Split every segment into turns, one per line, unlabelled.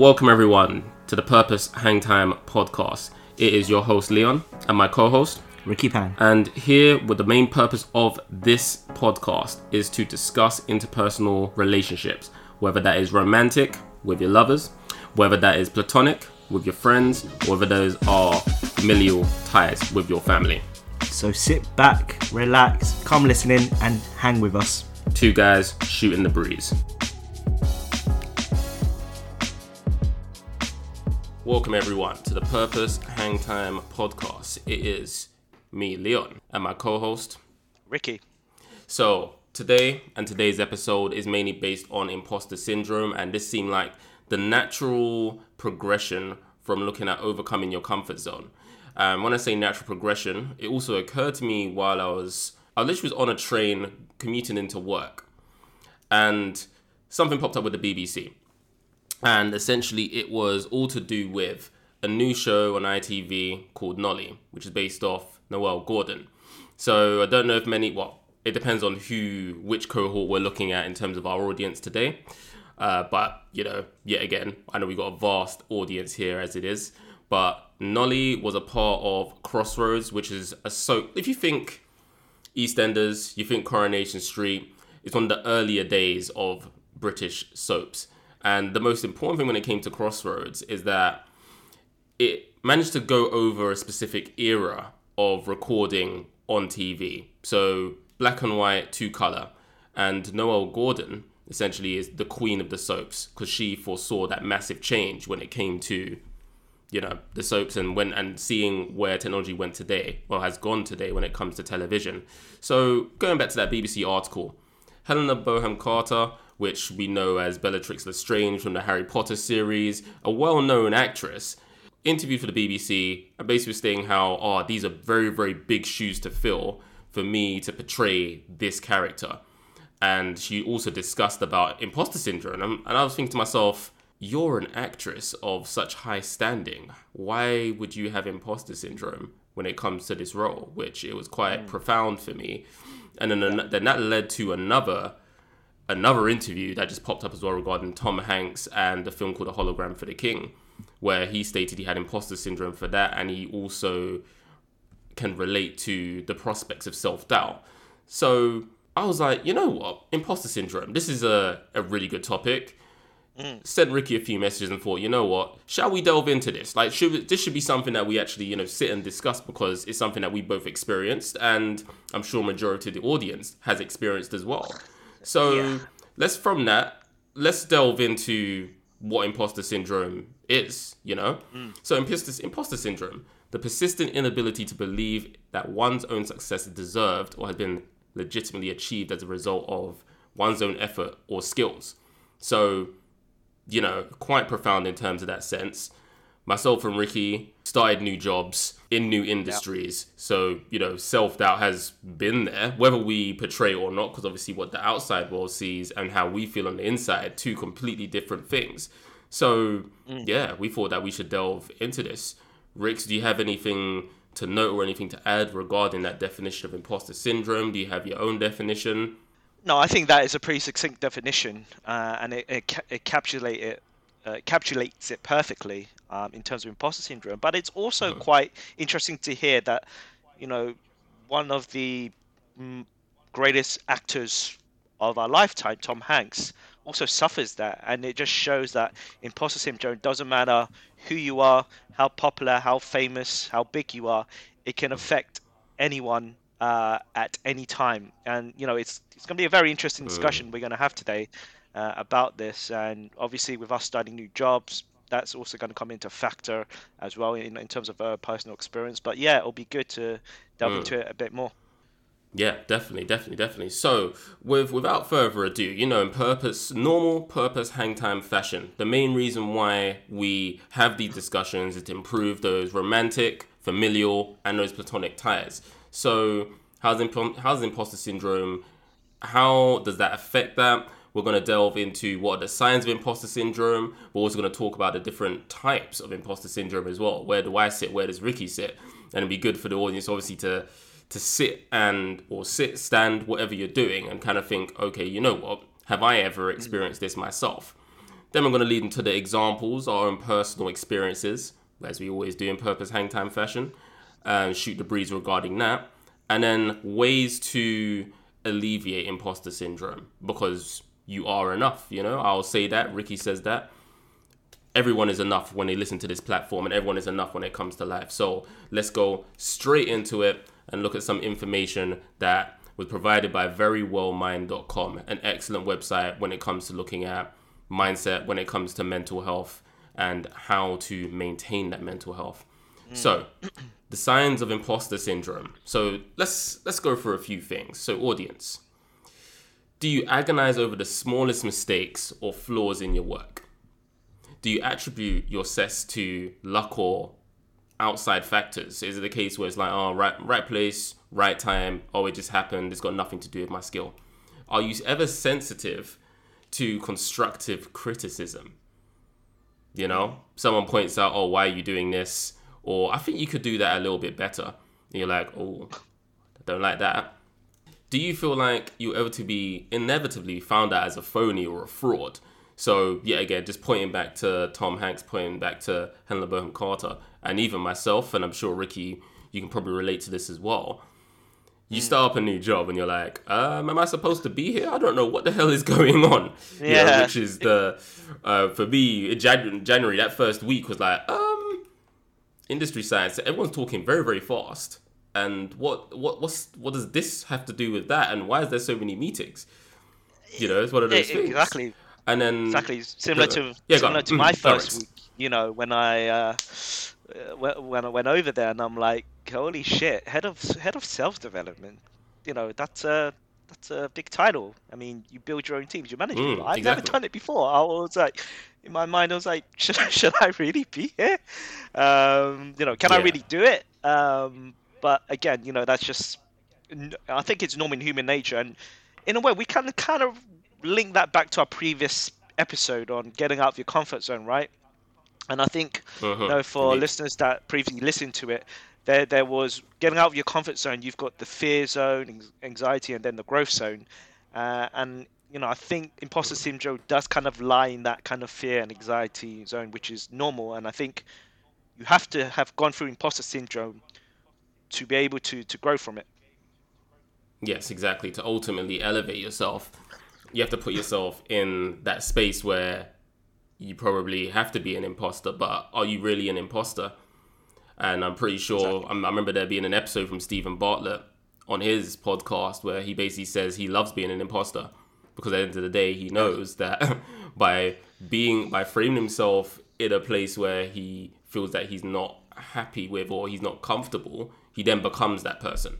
Welcome, everyone, to the Purpose Hangtime podcast. It is your host, Leon, and my co host,
Ricky Pan.
And here, with the main purpose of this podcast, is to discuss interpersonal relationships, whether that is romantic with your lovers, whether that is platonic with your friends, whether those are familial ties with your family.
So sit back, relax, come listen in, and hang with us.
Two guys shooting the breeze. Welcome, everyone, to the Purpose Hangtime podcast. It is me, Leon, and my co host,
Ricky.
So, today and today's episode is mainly based on imposter syndrome, and this seemed like the natural progression from looking at overcoming your comfort zone. Um, when I say natural progression, it also occurred to me while I was, I literally was on a train commuting into work, and something popped up with the BBC and essentially it was all to do with a new show on ITV called Nolly, which is based off Noele Gordon. So I don't know if many, well, it depends on who, which cohort we're looking at in terms of our audience today. Uh, but you know, yet again, I know we've got a vast audience here as it is. But Nolly was a part of Crossroads, which is a soap. If you think EastEnders, you think Coronation Street, it's one of the earlier days of British soaps. And the most important thing when it came to Crossroads is that it managed to go over a specific era of recording on TV. So black and white, two color. And Noele Gordon essentially is the queen of the soaps because she foresaw that massive change when it came to you know the soaps and when and seeing where technology went today or has gone today when it comes to television so going back to that bbc article helena bonham carter which we know as Bellatrix Lestrange from the Harry Potter series, a well known actress, interviewed for the BBC and basically saying how, oh, these are very, very big shoes to fill for me to portray this character. And she also discussed about imposter syndrome. And I was thinking to myself, you're an actress of such high standing. Why would you have imposter syndrome when it comes to this role? Which it was quite mm. profound for me. And then, yeah. then that led to another another interview that just popped up as well regarding Tom Hanks and the film called A Hologram for the King, where he stated he had imposter syndrome for that, and he also can relate to the prospects of self doubt. So I was like, you know what, imposter syndrome. This is a, a really good topic. Mm. Sent Ricky a few messages and thought, you know what, shall we delve into this? Like, should this should be something that we actually, you know, sit and discuss because it's something that we both experienced, and I'm sure majority of the audience has experienced as well. So yeah. let's from that, let's delve into what imposter syndrome is, you know? Mm. So imposter, imposter syndrome, the persistent inability to believe that one's own success is deserved or has been legitimately achieved as a result of one's own effort or skills. So, you know, quite profound in terms of that sense myself and Ricky started new jobs in new industries. Yep. So, you know, self doubt has been there, whether we portray or not, because obviously what the outside world sees and how we feel on the inside, two completely different things. So, mm. yeah, we thought that we should delve into this. Ricks, do you have anything to note or anything to add regarding that definition of imposter syndrome? Do you have your own definition?
No, I think that is a pretty succinct definition, uh, and it, it, it it uh, encapsulates it perfectly um, in terms of imposter syndrome. But it's also mm-hmm. quite interesting to hear that, you know, one of the greatest actors of our lifetime, Tom Hanks, also suffers that, and it just shows that imposter syndrome doesn't matter who you are, how popular, how famous, how big you are, it can affect anyone uh, at any time. And you know, it's it's going to be a very interesting mm. discussion we're going to have today uh, about this. And obviously, with us starting new jobs, that's also going to come into factor as well in, in terms of uh, personal experience. But yeah, it'll be good to delve mm. into it a bit more.
Yeah, definitely, definitely, definitely. So, with without further ado, you know, in purpose, normal purpose hang time fashion, the main reason why we have these discussions is to improve those romantic, familial, and those platonic ties. So, how's imp- how's imposter syndrome? How does that affect that? We're going to delve into what are the signs of imposter syndrome. We're also going to talk about the different types of imposter syndrome as well. Where do I sit? Where does Ricky sit? And it'd be good for the audience, obviously, to to sit and or sit, stand, whatever you're doing, and kind of think, okay, you know what? Have I ever mm. experienced this myself? Then we're going to lead into the examples, our own personal experiences, as we always do in Purpose Hangtime fashion, and shoot the breeze regarding that. And then ways to alleviate imposter syndrome because you are enough, you know? I'll say that. Ricky says that. Everyone is enough when they listen to this platform, and everyone is enough when it comes to life. So let's go straight into it and look at some information that was provided by verywellmind.com, an excellent website when it comes to looking at mindset, when it comes to mental health, and how to maintain that mental health. Mm. So, the signs of imposter syndrome. So let's let's go for a few things. So, audience, do you agonize over the smallest mistakes or flaws in your work? Do you attribute your success to luck or outside factors? Is it the case where it's like, oh, right, right place, right time, oh, it just happened, it's got nothing to do with my skill? Are you ever sensitive to constructive criticism? You know, someone points out, oh, why are you doing this? Or I think you could do that a little bit better. And you're like, oh, I don't like that. Do you feel like you're ever to be inevitably found out as a phony or a fraud? So yeah, again, just pointing back to Tom Hanks, pointing back to Helena Bonham Carter, and even myself, and I'm sure Ricky, you can probably relate to this as well. You start up a new job and you're like, um, am I supposed to be here? I don't know what the hell is going on. Yeah. You know, which is the, uh, for me, in January, that first week was like, um, industry science. Everyone's talking very, very fast. And what, what, what's, what does this have to do with that? And why is there so many meetings? You know, it's one of those things.
Exactly
and then
exactly similar to yeah, similar to my first week. You know, when I uh, when I went over there, and I'm like, holy shit, head of head of self development. You know, that's a that's a big title. I mean, you build your own teams, you manage mm, people. I've exactly. never done it before. I was like, in my mind, I was like, should I, should I really be here? Um, you know, can yeah. I really do it? Um, but again, you know, that's just. I think it's normal in human nature, and in a way, we can kind of link that back to our previous episode on getting out of your comfort zone, right? And I think uh-huh. you know, for listeners that previously listened to it, there there was getting out of your comfort zone. You've got the fear zone, anxiety, and then the growth zone. Uh, and you know, I think imposter syndrome does kind of lie in that kind of fear and anxiety zone, which is normal. And I think you have to have gone through imposter syndrome to be able to to grow from it.
Yes, exactly. To ultimately elevate yourself you have to put yourself in that space where you probably have to be an imposter, but are you really an imposter? And I'm pretty sure exactly. I remember there being an episode from Steven Bartlett on his podcast where he basically says he loves being an imposter because at the end of the day he knows that by being by framing himself in a place where he feels that he's not happy with or he's not comfortable, he then becomes that person.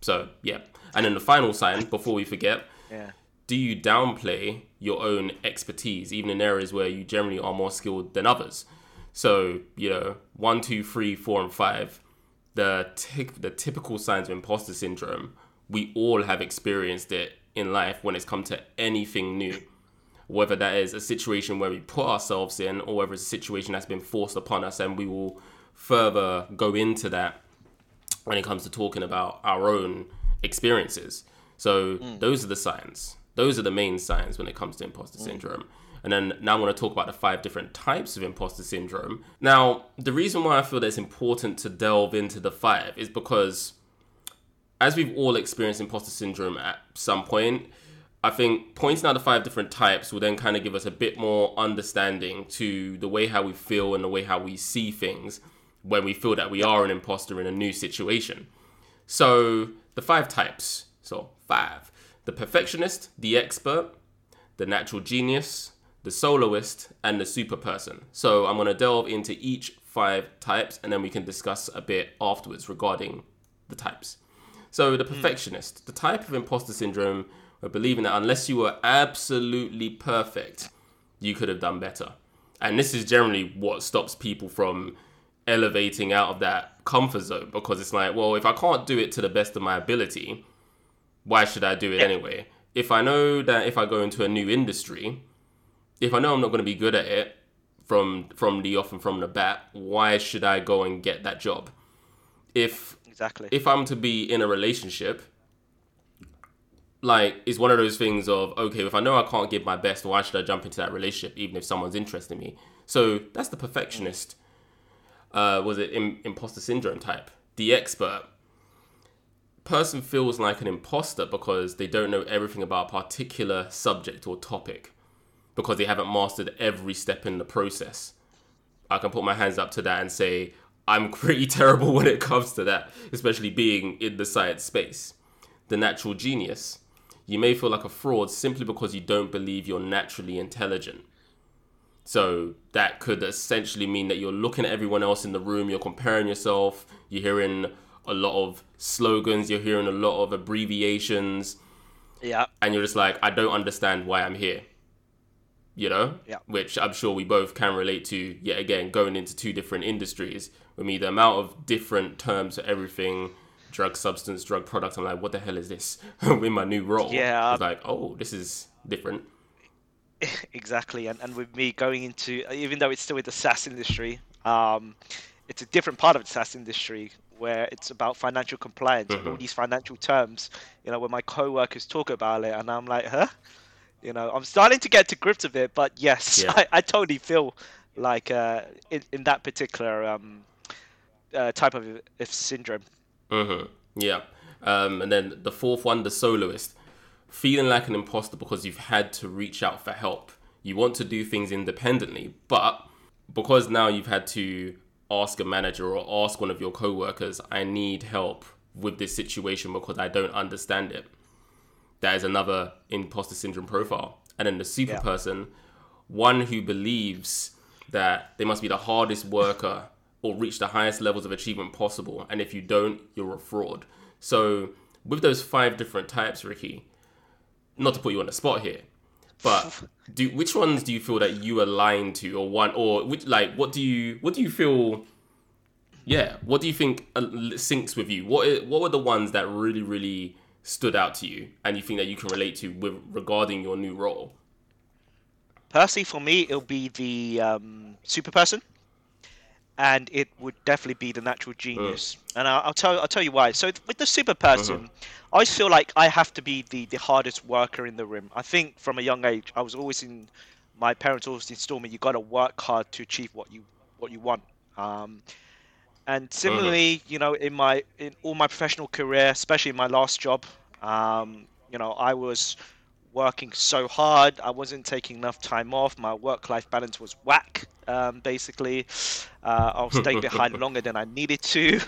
So yeah. And then the final sign before we forget
yeah
do you downplay your own expertise, even in areas where you generally are more skilled than others? So, you know, one, two, three, four, and five, the, t- the typical signs of imposter syndrome, we all have experienced it in life when it's come to anything new. Whether that is a situation where we put ourselves in, or whether it's a situation that's been forced upon us, and we will further go into that when it comes to talking about our own experiences. So, mm. those are the signs. Those are the main signs when it comes to imposter mm. syndrome. And then now I'm going to talk about the five different types of imposter syndrome. Now, the reason why I feel that it's important to delve into the five is because as we've all experienced imposter syndrome at some point, I think pointing out the five different types will then kind of give us a bit more understanding to the way how we feel and the way how we see things when we feel that we are an imposter in a new situation. So, the five types. So, five the perfectionist, the expert, the natural genius, the soloist, and the super person. So I'm going to delve into each five types and then we can discuss a bit afterwards regarding the types. So, the hmm. perfectionist, mm. the type of imposter syndrome believing that unless you were absolutely perfect, you could have done better. And this is generally what stops people from elevating out of that comfort zone because it's like, well, if I can't do it to the best of my ability, why should I do it anyway? If I know that if I go into a new industry, if I know I'm not going to be good at it from from the off and from the bat, why should I go and get that job? If
exactly
if I'm to be in a relationship, like is one of those things of okay, if I know I can't give my best, why should I jump into that relationship even if someone's interested in me? So that's the perfectionist. Uh, was it Im- imposter syndrome type? The expert person feels like an imposter because they don't know everything about a particular subject or topic because they haven't mastered every step in the process. I can put my hands up to that and say I'm pretty terrible when it comes to that, especially being in the science space. The natural genius. You may feel like a fraud simply because you don't believe you're naturally intelligent. So that could essentially mean that you're looking at everyone else in the room, you're comparing yourself, you're hearing a lot of slogans, you're hearing a lot of abbreviations.
Yeah.
And you're just like, I don't understand why I'm here. You know?
Yeah.
Which I'm sure we both can relate to, yet again, going into two different industries. With me, the amount of different terms for everything drug substance, drug product, I'm like, what the hell is this? in my new role.
Yeah.
It's like, oh, this is different.
exactly and, and with me going into even though it's still in the SaaS industry um, it's a different part of the SaaS industry where it's about financial compliance and all these financial terms you know when my co-workers talk about it and I'm like huh you know I'm starting to get to grips with it but yes
Yeah.
I, I totally feel like uh, in, in that particular um, uh, type of of syndrome
hmm Yeah. Um, and then the fourth one, the soloist. Feeling like an imposter because you've had to reach out for help. You want to do things independently, but because now you've had to ask a manager or ask one of your coworkers, I need help with this situation because I don't understand it. That is another imposter syndrome profile. And then the super
Yeah.
person, one who believes that they must be the hardest worker or reach the highest levels of achievement possible. And if you don't, you're a fraud. So, with those five different types, Ricky, not to put you on the spot here, but do which ones do you feel that you align to, or one, or which like what do you what do you feel? Yeah, what do you think uh, syncs with you? What what were the ones that really really stood out to you, and you think that you can relate to with regarding your new role?
Personally, for me, it'll be the um, super person, and it would definitely be the natural genius. And I'll, I'll tell I'll tell you why. So with the super person, I feel like I have to be the, the hardest worker in the room. I think from a young age, I was always in. My parents always installed me. You got to work hard to achieve what you what you want. Um, and similarly, you know, in my in all my professional career, especially in my last job, um, you know, I was working so hard. I wasn't taking enough time off. My work-life balance was whack. Um, basically, uh, I was staying behind longer than I needed to.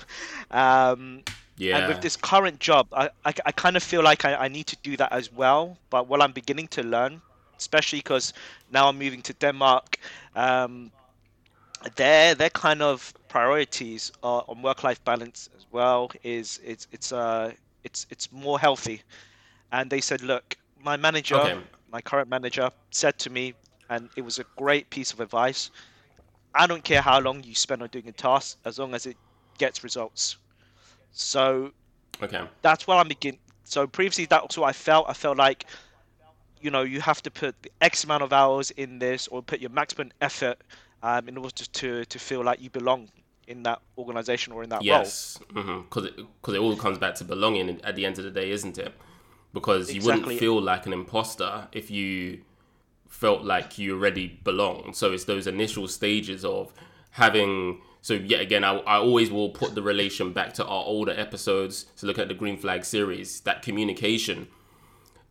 Um,
Yeah,
and with this current job, I, I, I kind of feel like I, I need to do that as well. But what I'm beginning to learn, especially because now I'm moving to Denmark, um, their their kind of priorities are on work-life balance as well is it's it's uh it's it's more healthy. And they said, look, my manager,
Okay.
my current manager, said to me, and it was a great piece of advice. I don't care how long you spend on doing a task, as long as it gets results. So
okay,
that's what I'm begin. So previously, that's what I felt. I felt like, you know, you have to put the X amount of hours in this, or put your maximum effort, um, in order to, to to feel like you belong in that organization or in that
yes, because it because it all comes back to belonging at the end of the day, isn't it? Because you
Exactly.
wouldn't feel like an imposter if you felt like you already belong. So it's those initial stages of having. So yet again, I, I always will put the relation back to our older episodes to look at the Green Flag series. That communication,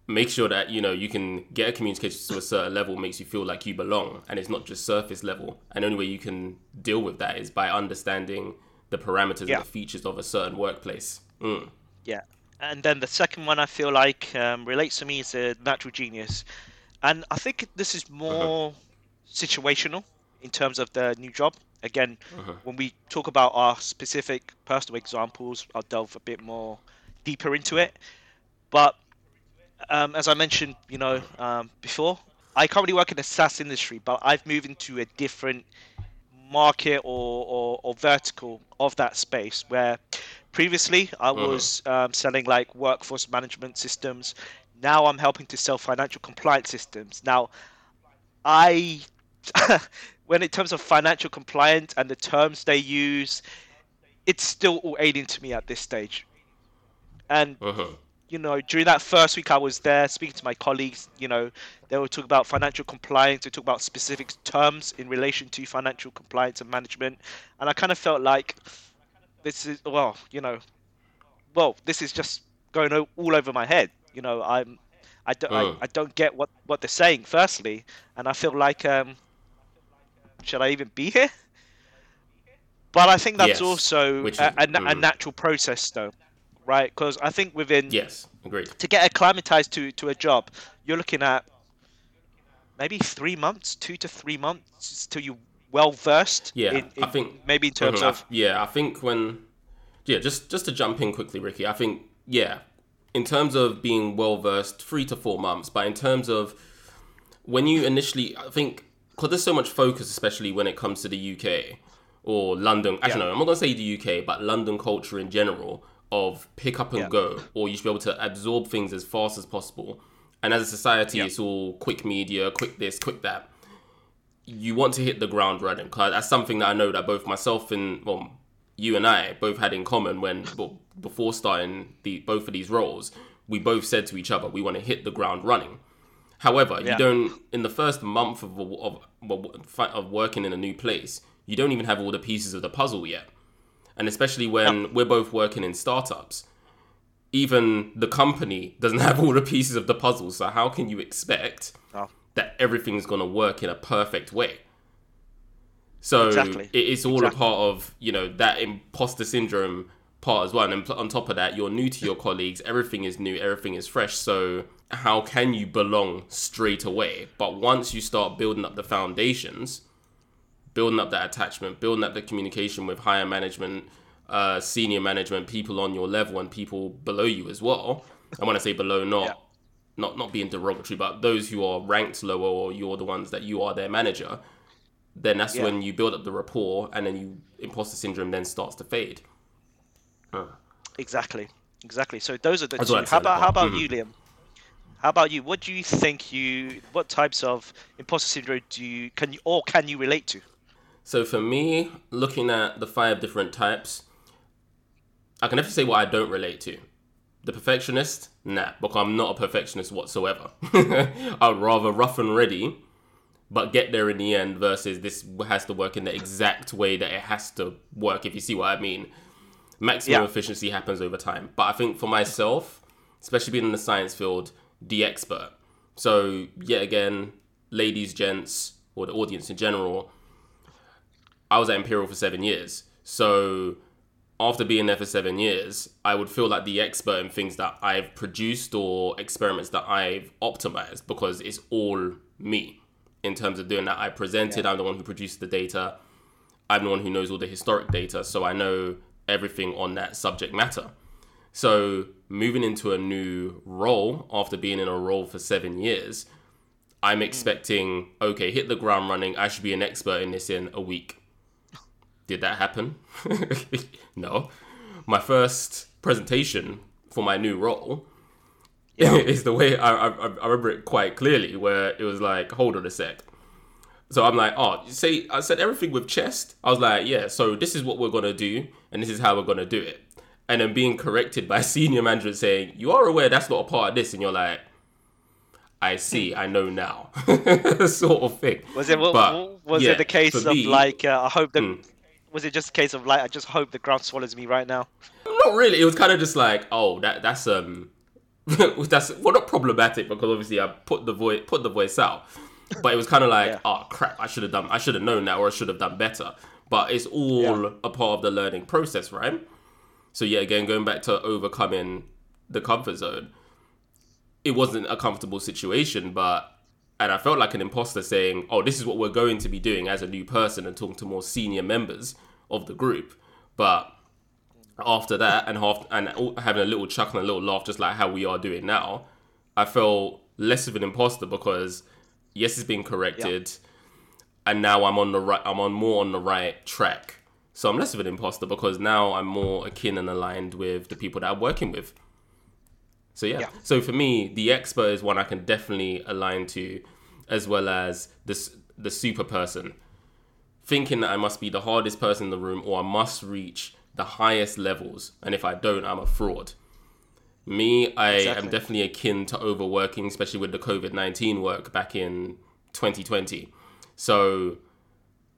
make sure that you know you can get a communication to a certain level makes you feel like you belong, and it's not just surface level. And the only way you can deal with that is by understanding the parameters
Yeah.
and the features of a certain workplace. Mm.
Yeah, and then the second one I feel like um, relates to me is a natural genius, and I think this is more situational in terms of the new job. Again, when we talk about our specific personal examples, I'll delve a bit more deeper into it. But um, as I mentioned, you know, um, before, I currently work in the SaaS industry, but I've moved into a different market or, or, or vertical of that space where previously I was um, selling like workforce management systems. Now I'm helping to sell financial compliance systems. Now, I, when in terms of financial compliance and the terms they use, it's still all alien to me at this stage. And
Uh-huh.
you know, during that first week I was there speaking to my colleagues, you know, they were talking about financial compliance, they talk about specific terms in relation to financial compliance and management. And I kind of felt like this is, well, you know, well, this is just going all over my head. You know, I'm, I don't, I, I, don't get what, what they're saying, firstly. And I feel like, um, should I even be here? But I think that's yes, also is, a, a, mm. a natural process, though right? Because I think within
yes, agreed.
To get acclimatized to to a job, you're looking at maybe three months, two to three months till you well versed.
Yeah,
in, in,
I think
maybe in terms
mm-hmm,
of
I, yeah, I think when yeah, just just to jump in quickly, Ricky. I think yeah, in terms of being well versed, three to four months. But in terms of when you initially, I think because there's so much focus, especially when it comes to the UK or London. Actually, yeah. no, I'm not gonna say the UK, but London culture in general of pick up and yeah. go, or you should be able to absorb things as fast as possible. And as a society, yeah. it's all quick media, quick this, quick that. You want to hit the ground running because that's something that I know that both myself and well, you and I both had in common when well, before starting the both of these roles. We both said to each other, we want to hit the ground running. However, yeah. you don't in the first month of, of of working in a new place, you don't even have all the pieces of the puzzle yet and especially when yeah. we're both working in startups even the company doesn't have all the pieces of the puzzle so how can you expect oh. that everything's going to work in a perfect way so exactly. it's all exactly. a part of you know that imposter syndrome part as well and on top of that you're new to your colleagues everything is new everything is fresh so how can you belong straight away but once you start building up the foundations building up that attachment, building up the communication with higher management, uh, senior management, people on your level and people below you as well. And when I say below, not yeah. not not being derogatory, but those who are ranked lower or you're the ones that you are their manager, then that's yeah. when you build up the rapport and then you imposter syndrome then starts to fade.
Huh. Exactly. Exactly. So those are the two. How about how about mm-hmm. you, Liam? How about you? What do you think you? What types of imposter syndrome do you can you or can you relate to?
So for me, looking at the five different types, I can definitely say what I don't relate to. The perfectionist, nah, because I'm not a perfectionist whatsoever. I'd rather rough and ready, but get there in the end versus this has to work in the exact way that it has to work, if you see what I mean. Maximum yeah. efficiency happens over time. But I think for myself, especially being in the science field, the expert. So, yet again, ladies, gents, or the audience in general, I was at Imperial for seven years. So after being there for seven years, I would feel like the expert in things that I've produced or experiments that I've optimized because it's all me in terms of doing that. I presented, yeah. I'm the one who produced the data, I'm the one who knows all the historic data, so I know everything on that subject matter. So moving into a new role after being in a role for seven years, I'm mm. expecting, okay, hit the ground running. I should be an expert in this in a week did that happen? no. My first presentation for my new role yeah. is the way I, I, I remember it quite clearly, where it was like, hold on a sec. So I'm like, oh, you say I said everything with chest. I was like, yeah. So this is what we're gonna do, and this is how we're gonna do it. And then being corrected by senior management saying, you are aware that's not a part of this, and you're like, I see, I know now, sort of thing.
Was it? But, was yeah, it the case of me, like, uh, I hope that mm was it just a case of like I just hope the ground swallows me right now?
Not really. It was kind of just like, oh, that that's um, that's well not problematic because obviously I put the voice put the voice out, but it was kind of like, yeah. oh crap, I should have done, I should have known that, or I should have done better. But it's all yeah. a part of the learning process, right? So yeah, again, going back to overcoming the comfort zone, it wasn't a comfortable situation, but and I felt like an imposter saying, "Oh, this is what we're going to be doing as a new person," and talking to more senior members of the group. But after that, and half and having a little chuckle and a little laugh, just like how we are doing now, I felt less of an imposter because yes, it's been corrected, yeah. and now I'm on the right. I'm on more on the right track. So I'm less of an imposter because now I'm more akin and aligned with the people that I'm working with. So yeah. yeah. So for me, the expert is one I can definitely align to, as well as this the super person. Thinking that I must be the hardest person in the room or I must reach the highest levels, and if I don't, I'm a fraud. Me, I am definitely akin to overworking, especially with the COVID 19 work back in 2020. So,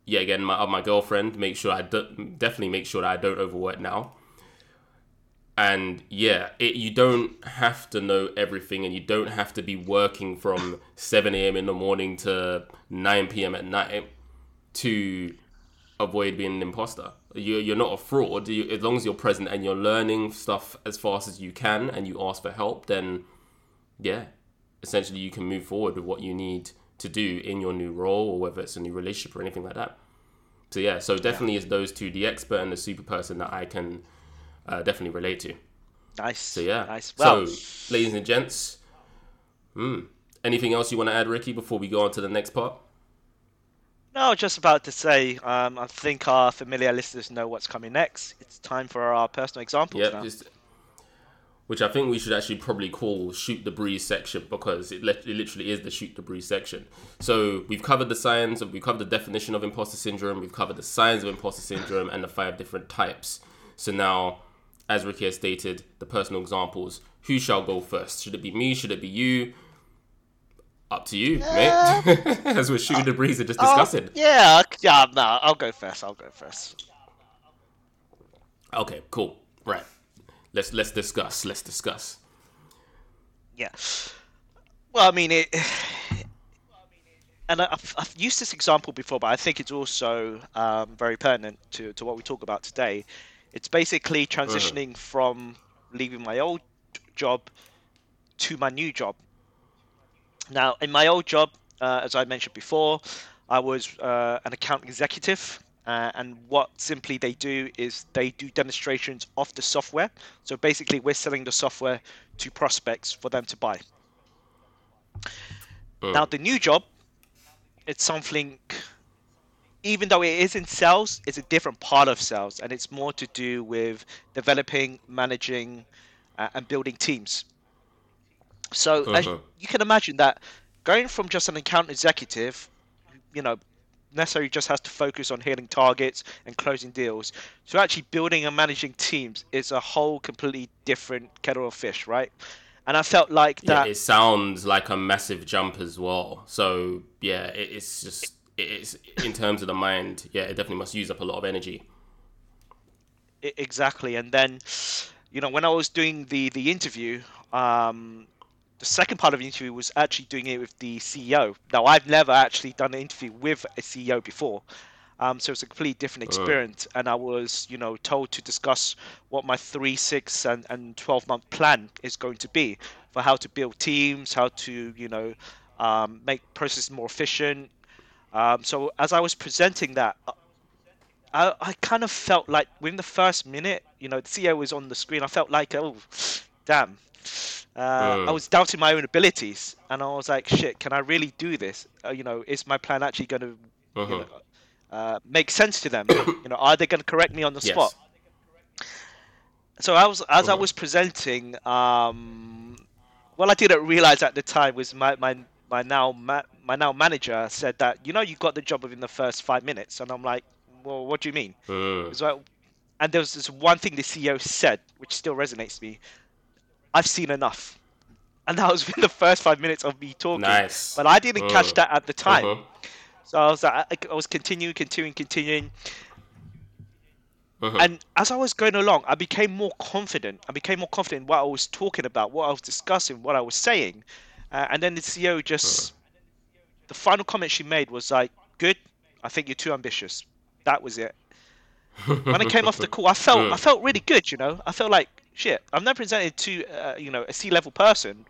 yeah, again, my, uh, my girlfriend, make sure I do, definitely make sure that I don't overwork now. And yeah, it, you don't have to know everything and you don't have to be working from 7 a.m. in the morning to 9 p.m. at night to avoid being an imposter. You're, you're not a fraud. You, as long as you're present and you're learning stuff as fast as you can and you ask for help, then yeah, essentially you can move forward with what you need to do in your new role or whether it's a new relationship or anything like that. So yeah, so definitely it's those two, the expert and the super person that I can uh, definitely relate to.
Nice.
So yeah.
Nice. Well,
so, ladies and gents, hmm, anything else you want to add, Ricky, before we go on to the next part?
No, just about to say, um, I think our familiar listeners know what's coming next. It's time for our personal examples
Yeah,
now.
just which I think we should actually probably call shoot the breeze section because it, it literally is the shoot the breeze section. So we've covered the signs, we've covered the definition of imposter syndrome, we've covered the signs of imposter syndrome and the five different types. So now, as Ricky has stated, the personal examples. Who shall go first? Should it be me? Should it be you? Up to you, mate. as we're shooting the breeze and just
Oh,
discussing.
yeah, yeah, no, I'll go first. I'll go first.
Okay, cool. Right. Let's let's discuss. Let's discuss.
Yeah. Well, I mean it, and I've, I've used this example before, but I think it's also um, very pertinent to, to what we talk about today. It's basically uh-huh. transitioning from leaving my old job to my new job. Now, in my old job, uh, as I mentioned before, I was uh, an account executive. Uh, and what simply they do is they do demonstrations of the software. So basically, we're selling the software to prospects for them to buy. Now, the new job, it's something, even though it is in sales, it's a different part of sales, and it's more to do with developing, managing, uh, and building teams. So
Uh-huh.
you can imagine that going from just an account executive, you know, necessarily just has to focus on hitting targets and closing deals, to actually building and managing teams is a whole completely different kettle of fish, right? And I felt like
Yeah,
that
it sounds like a massive jump as well. So yeah, it, it's just it's in terms of the mind. Yeah, it definitely must use up a lot of energy.
Exactly and then you know when i was doing the the interview um the second part of the interview was actually doing it with the ceo now i've never actually done an interview with a ceo before um, so it's a completely different experience. And i was you know told to discuss what my three six and, and 12 month plan is going to be for how to build teams how to you know um, make processes more efficient. Um, so as i was presenting that I, I kind of felt like within the first minute, you know, the CEO was on the screen. I felt like, oh, damn. Uh. I was doubting my own abilities, and I was like, shit, can I really do this? Uh, you know, is my plan actually going to
Uh-huh.
you know, uh, make sense to them? you know, are they going to correct me on the
Yes.
spot? So I was, as I
Uh-huh.
was presenting, um, what I didn't realize at the time was my my my now ma- my now manager said that you know you got the job within the first five minutes, and I'm like, well, what do you mean? It's like, and there was this one thing the CEO said, which still resonates with me. I've seen enough, and that was within the first five minutes of me talking.
Nice.
But I didn't catch that at the time,
Uh-huh.
so I was like, I, was continuing, continuing, continuing,
Uh-huh.
and as I was going along, I became more confident. I became more confident in what I was talking about, what I was discussing, what I was saying, uh, and then the CEO just, the final comment she made was like, "Good, I think you're too ambitious." That was it. when I came off the call, I felt
Mm.
I felt really good. You know, I felt like shit. I've never presented to uh, you know a C level person,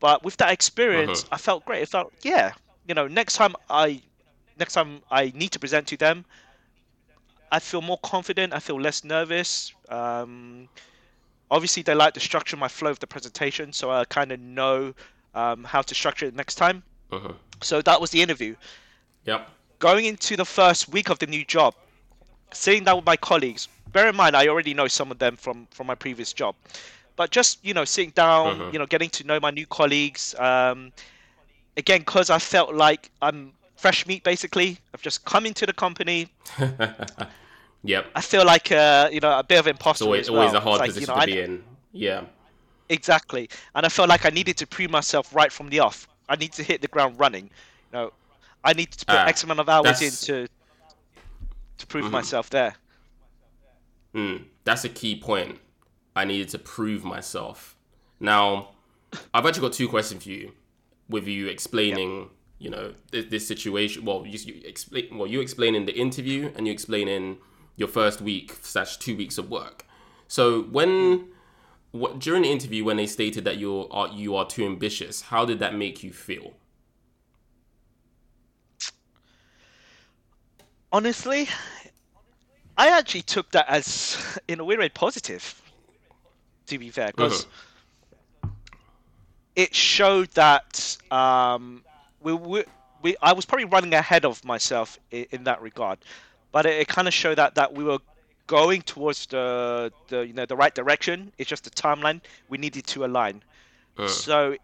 but with that experience,
Uh-huh.
I felt great. It felt yeah. You know, next time I next time I need to present to them, I feel more confident. I feel less nervous. Um, obviously, they like the structure, my flow of the presentation, so I kind of know um, how to structure it next time.
Uh-huh.
So that was the interview.
Yep.
Going into the first week of the new job, sitting down with my colleagues. Bear in mind, I already know some of them from from my previous job, but just you know, sitting down,
Mhm.
you know, getting to know my new colleagues. Um, again, because I felt like I'm fresh meat, basically. I've just come into the company.
Yep.
I feel like uh, you know a bit of
It's
imposter
always
as
always a hard
like,
position
you know,
to
I-
be in. Yeah.
exactly. And I felt like I needed to prove myself right from the off. I need to hit the ground running. You know, I need to put
Ah,
X amount of hours
that's-
in to to prove
Mhm.
myself there.
Mm, that's a key point. I needed to prove myself. Now, I've actually got two questions for you. With you explaining, you know, this, this situation. Well, you, you explain. Well, you explain in the interview, and you explain in your first week slash two weeks of work. So when, what during the interview when they stated that you are you are too ambitious, how did that make you feel?
Honestly, I actually took that as, in a weird way, positive. To be fair, because it showed that um, we, we, we, I was probably running ahead of myself in, in that regard, but it, it kind of showed that that we were going towards the, the you know the right direction. It's just the timeline we needed to align.
Uh,
So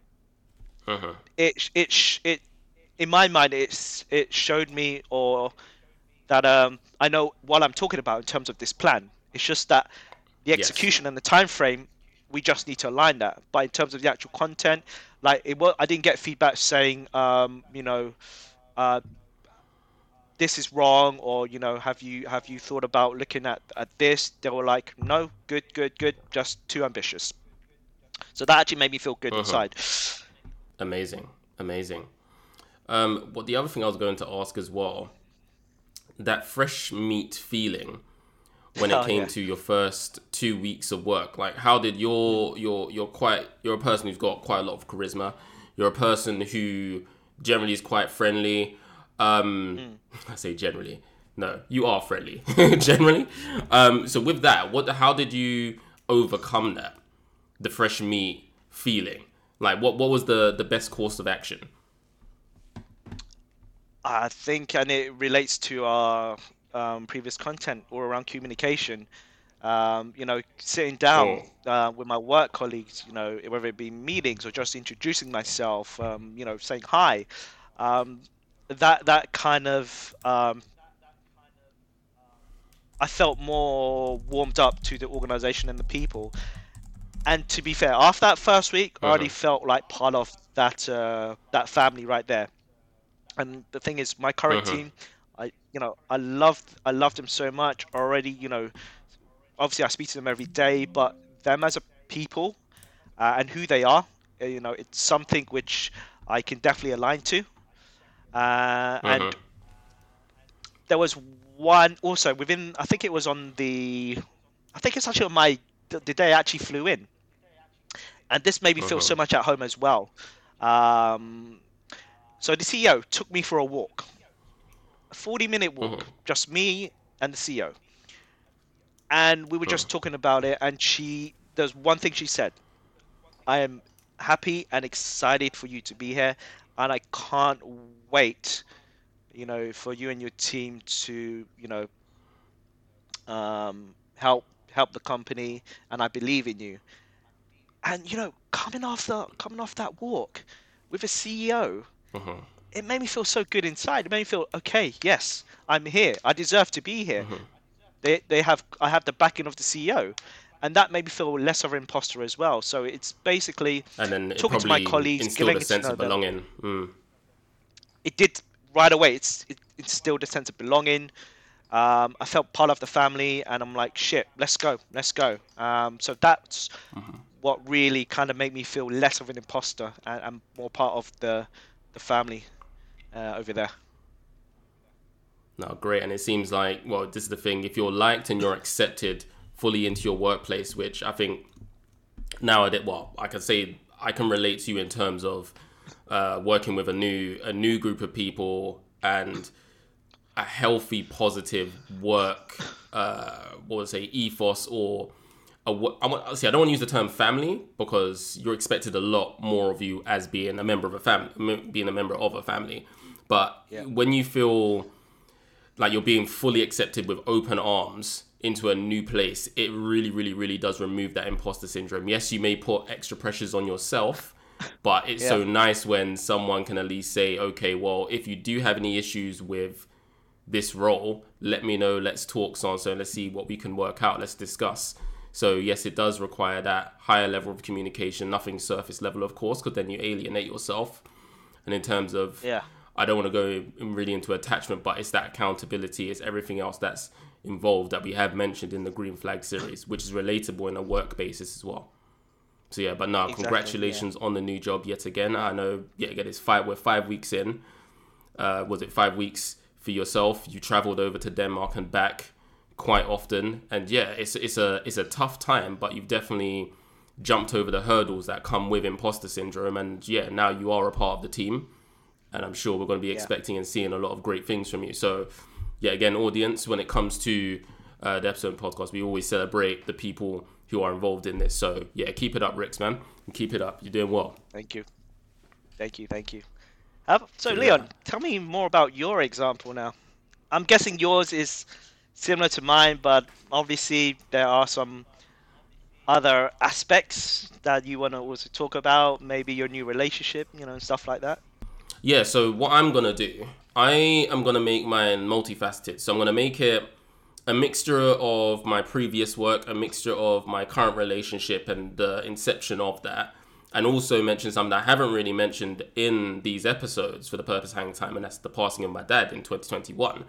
uh-huh.
it it it in my mind it's it showed me or that um I know what I'm talking about in terms of this plan. It's just that the
Yes.
execution and the time frame we just need to align that. But in terms of the actual content, like it was, I didn't get feedback saying um you know uh this is wrong or you know have you have you thought about looking at, at this they were like no good good good just too ambitious so that actually made me feel good
Uh-huh.
inside
Amazing, amazing. Um, what the other thing I was going to ask as well, that fresh meat feeling when it
Oh,
came
yeah.
to your first two weeks of work. Like, how did your your you're quite you're a person who's got quite a lot of charisma. You're a person who generally is quite friendly. Um,
Hmm.
I say generally. No, you are friendly generally. Um, so with that, what how did you overcome that? The fresh meat feeling. Like what what was the the best course of action?
I think, and it relates to our um, previous content all around communication. Um, you know, sitting down uh, with my work colleagues, you know, whether it be meetings or just introducing myself, um, you know, saying hi. Um, that that kind of um, I felt more warmed up to the organization and the people. And to be fair, after that first week, I already
Mhm.
felt like part of that uh, that family right there. And the thing is, my current
Mhm.
team, I you know I loved I loved them so much already. You know, obviously I speak to them every day, but them as a people uh, and who they are, uh, you know, it's something which I can definitely align to. Uh, and
Mhm.
there was one also within i think it was on the i think it's actually on my the, the day i actually flew in and this made me feel so
Mhm.
much at home as well um, so the ceo took me for a walk a 40 minute walk
Mhm.
just me and the ceo and we were just talking about it and she there's one thing she said i am happy and excited for you to be here and i can't wait you know, for you and your team to, you know, um, help help the company, and I believe in you. And you know, coming off the coming off that walk with a CEO,
Mhm.
it made me feel so good inside. It made me feel okay. Yes, I'm here. I deserve to be here.
Mhm.
They they have I have the backing of the CEO, and that made me feel less of an imposter as well. So it's basically
And then it
Talking to my colleagues, getting
a sense of belonging. Mm.
it did right away. It's it instilled a sense of belonging. Um, I felt part of the family, and I'm like, shit, let's go, let's go. Um, so that's what really kind of made me feel less of an imposter and, and more part of the the family uh, over there.
No, great. And it seems like, well, this is the thing. If you're liked and you're accepted fully into your workplace, which I think nowadays, well, I can say I can relate to you in terms of uh, working with a new a new group of people and a healthy, positive work, uh, what would I say, ethos or I want, see, I don't want to use the term family because you're expected a lot more of you as being a member of a family, being a member of a family. But
Yeah.
when you feel like you're being fully accepted with open arms into a new place, it really, really, really does remove that imposter syndrome. Yes, you may put extra pressures on yourself, but it's so nice when someone can at least say, okay, well, if you do have any issues with this role, let me know. Let's talk, so and so. Let's see what we can work out. Let's discuss. So yes, it does require that higher level of communication, nothing surface level, of course, because then you alienate yourself. And in terms of
Yeah.
I don't want to go really into attachment, but it's that accountability, it's everything else that's involved that we have mentioned in the Green Flag series, which is relatable in a work basis as well. So yeah, but no,
Exactly,
congratulations on the new job yet again. I know yet again it's five we're five weeks in. Uh, was it five weeks for yourself? You travelled over to Denmark and back quite often, and yeah, it's it's a it's a tough time, but you've definitely jumped over the hurdles that come with imposter syndrome, and yeah, now you are a part of the team and I'm sure we're going to be expecting and seeing a lot of great things from you. So, yeah, again, audience, when it comes to uh, the episode podcast, we always celebrate the people who are involved in this. So, yeah, keep it up, Rix, man, and keep it up. You're doing well.
Thank you. Thank you. Thank you. Uh, So, Leon, tell me more about your example now. I'm guessing yours is similar to mine, but obviously there are some other aspects that you want to also talk about. Maybe your new relationship, you know, and stuff like that.
Yeah, so what I'm going to do, I am going to make mine multifaceted. So, I'm going to make it a mixture of my previous work, a mixture of my current relationship and the inception of that, and also mention something that I haven't really mentioned in these episodes for the purpose of hang time, and that's the passing of my dad in 2021,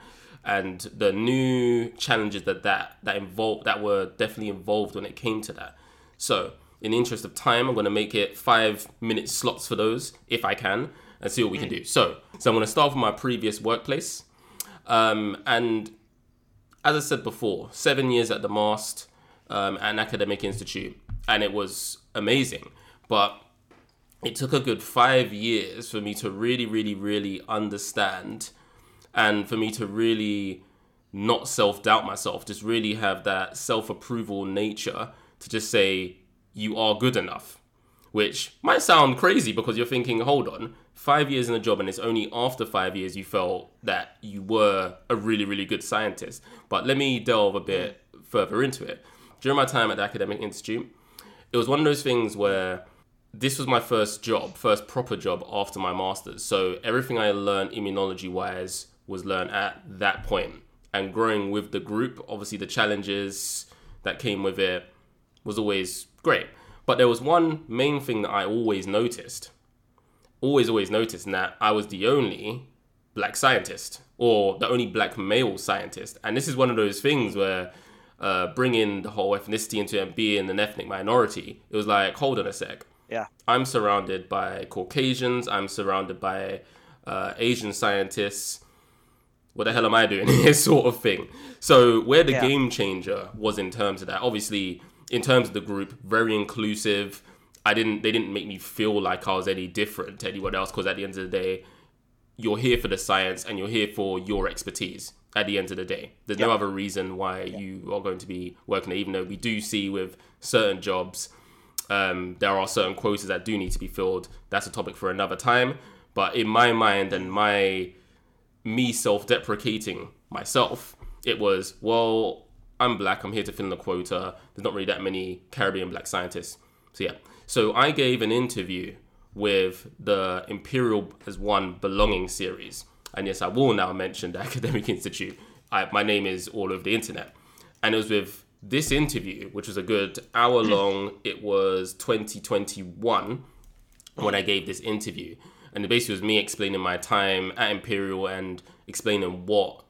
and the new challenges that that that involved that were definitely involved when it came to that. So, in the interest of time, I'm going to make it five minute slots for those if I can, and see what we can do. So, so I'm going to start with my previous workplace, um, and as I said before, seven years at the Mast, um, at an academic institute, and it was amazing. But it took a good five years for me to really, really, really understand and for me to really not self doubt myself, just really have that self approval nature to just say, you are good enough. Which might sound crazy because you're thinking, hold on, five years in a job, and it's only after five years you felt that you were a really, really good scientist. But let me delve a bit further into it. During my time at the Academic Institute, it was one of those things where this was my first job, first proper job after my master's. So everything I learned immunology wise was learned at that point. And growing with the group, obviously the challenges that came with it was always great. But there was one main thing that I always noticed, always, always noticed, and that I was the only black scientist or the only black male scientist. And this is one of those things where uh, bringing the whole ethnicity into it and being an ethnic minority, it was like, hold on a sec.
Yeah.
I'm surrounded by Caucasians. I'm surrounded by uh, Asian scientists. What the hell am I doing here, sort of thing. So where the
Yeah.
game changer was in terms of that, obviously, in terms of the group, very inclusive. I didn't. They didn't make me feel like I was any different to anyone else because at the end of the day, you're here for the science and you're here for your expertise at the end of the day. There's no other reason why you are going to be working there, even though we do see with certain jobs, um, there are certain quotas that do need to be filled. That's a topic for another time. But in my mind and my me self-deprecating myself, it was, well, I'm black, I'm here to fill in the quota. There's not really that many Caribbean black scientists. So yeah. So I gave an interview with the Imperial as One Belonging series. And yes, I will now mention the Academic Institute. I, my name is all over the internet. And it was with this interview, which was a good hour long. It was 2021 when I gave this interview. And it basically was me explaining my time at Imperial and explaining what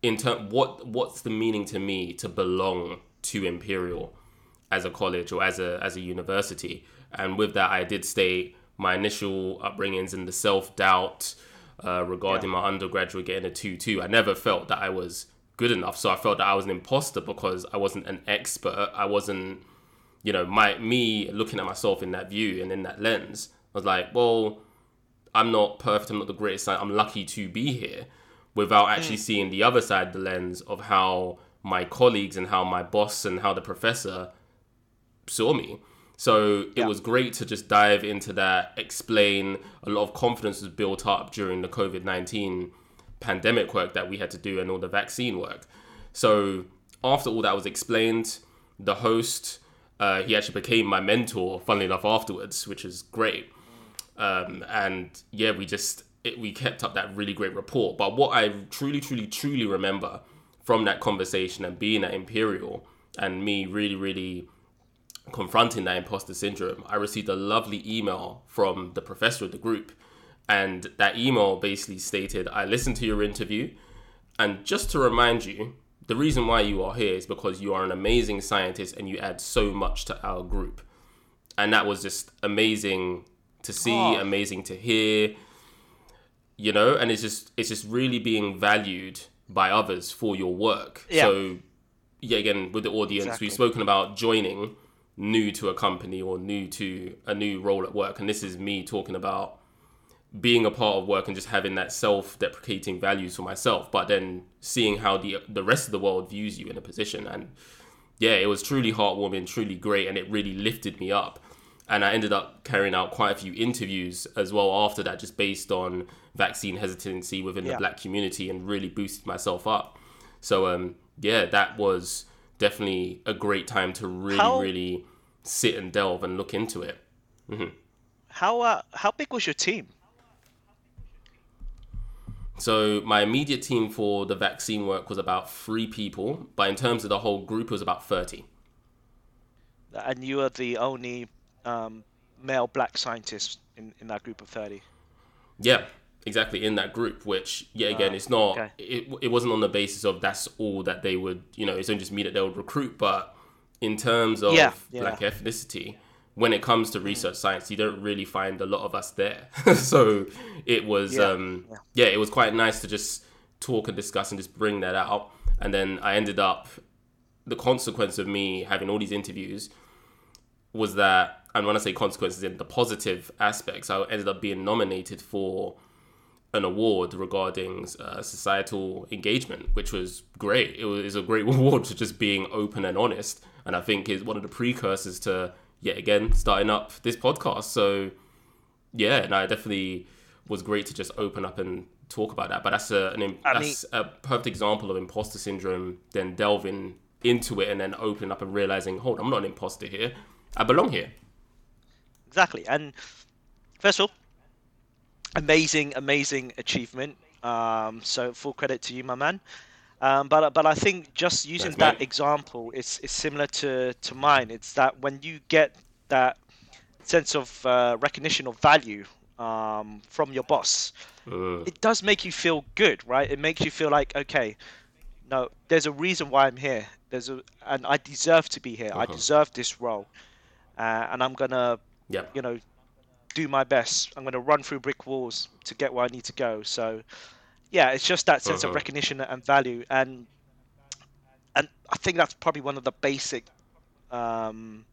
in term what what's the meaning to me to belong to Imperial as a college or as a as a university. And with that, I did state my initial upbringings and the self doubt uh, regarding my undergraduate getting a two two. I never felt that I was good enough, so I felt that I was an imposter because I wasn't an expert. I wasn't, you know, my me looking at myself in that view and in that lens. I was like, well, I'm not perfect. I'm not the greatest. I'm lucky to be here, without actually seeing the other side of the lens of how my colleagues and how my boss and how the professor saw me. So it
Yeah.
was great to just dive into that, explain. A lot of confidence was built up during the COVID 19 pandemic work that we had to do and all the vaccine work. So after all that was explained, the host, uh, he actually became my mentor, funnily enough, afterwards, which is great. Um, and yeah, we just it, we kept up that really great rapport. But what I truly, truly, truly remember from that conversation and being at Imperial and me really, really confronting that imposter syndrome, I received a lovely email from the professor of the group. And that email basically stated, I listened to your interview, and just to remind you, the reason why you are here is because you are an amazing scientist and you add so much to our group. And that was just amazing to see,
Oh.
amazing to hear. You know, and it's just it's just really being valued by others for your work.
Yeah.
So yeah, again with the audience,
Exactly.
we've spoken about joining new to a company or new to a new role at work, and this is me talking about being a part of work and just having that self-deprecating values for myself, but then seeing how the the rest of the world views you in a position, and yeah, it was truly heartwarming, truly great, and it really lifted me up. And I ended up carrying out quite a few interviews as well after that, just based on vaccine hesitancy within the black community, and really boosted myself up. So um, yeah, that was definitely a great time to really,
How-
really sit and delve and look into it.
How uh, how big was your team?
So my immediate team for the vaccine work was about three people, but in terms of the whole group, it was about thirty.
And you were the only um, male black scientists in, in that group of thirty.
Yeah, exactly. In that group, which yeah, again, it's not.
okay.
It, it wasn't on the basis of that's all that they would. You know, it's only just me that they would recruit. But in terms of
Yeah, yeah.
black ethnicity, when it comes to research science, you don't really find a lot of us there. so it was.
Yeah,
um
yeah,
it was quite nice to just talk and discuss and just bring that out. And then I ended up. The consequence of me having all these interviews was that, and when I say consequences in the positive aspects, I ended up being nominated for an award regarding uh, societal engagement, which was great. It was a great reward to just being open and honest, and I think is one of the precursors to yet again starting up this podcast. So yeah, no, it definitely was great to just open up and talk about that. But that's a an,
I
that's a perfect example of imposter syndrome. Then delving into it and then opening up and realizing, hold, I'm not an imposter here. I belong here.
Exactly. And first of all, amazing, amazing achievement. Um, so full credit to you, my man. Um, but but I think just using
Thanks,
that
mate.
example is is similar to to mine. It's that when you get that sense of uh, recognition of value um, from your boss,
Mm,
it does make you feel good, right? It makes you feel like okay, no, there's a reason why I'm here. There's a and I deserve to be here. I
Uh-huh.
deserve this role, uh, and I'm gonna
yeah.
you know, do my best. I'm going to run through brick walls to get where I need to go. So, yeah, it's just that sense
Uh-huh.
of recognition and value, and and I think that's probably one of the basic um,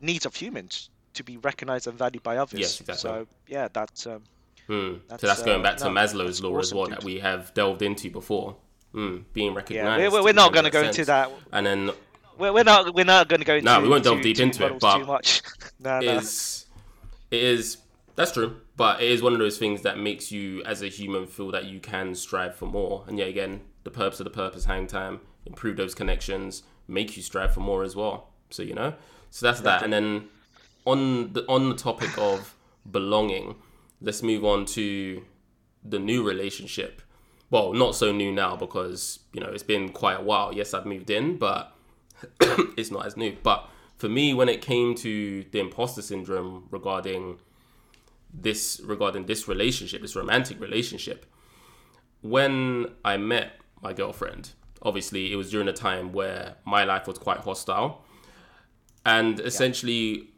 needs of humans to be recognized and valued by others.
Yes, exactly.
So, yeah, that's um,
Mm.
That's,
so that's going
uh,
back to
no,
Maslow's law as well
dude.
that we have delved into before. Mm. Being
yeah.
recognized.
We're, we're not going to go
sense.
into that.
And then
We're, we're not we're not going to go into.
No, we won't delve deep into it, but
too much. no, no.
is it is that's true, but it is one of those things that makes you as a human feel that you can strive for more. And yet again, the purpose of the Purpose Hangtime, improve those connections, make you strive for more as well. So you know, so that's that. And then on the on the topic of belonging, let's move on to the new relationship. Well, not so new now because you know it's been quite a while. Yes, I've moved in, but it's not as new. But for me, when it came to the imposter syndrome regarding this regarding this relationship, this romantic relationship, when I met my girlfriend, obviously it was during a time where my life was quite hostile, and essentially.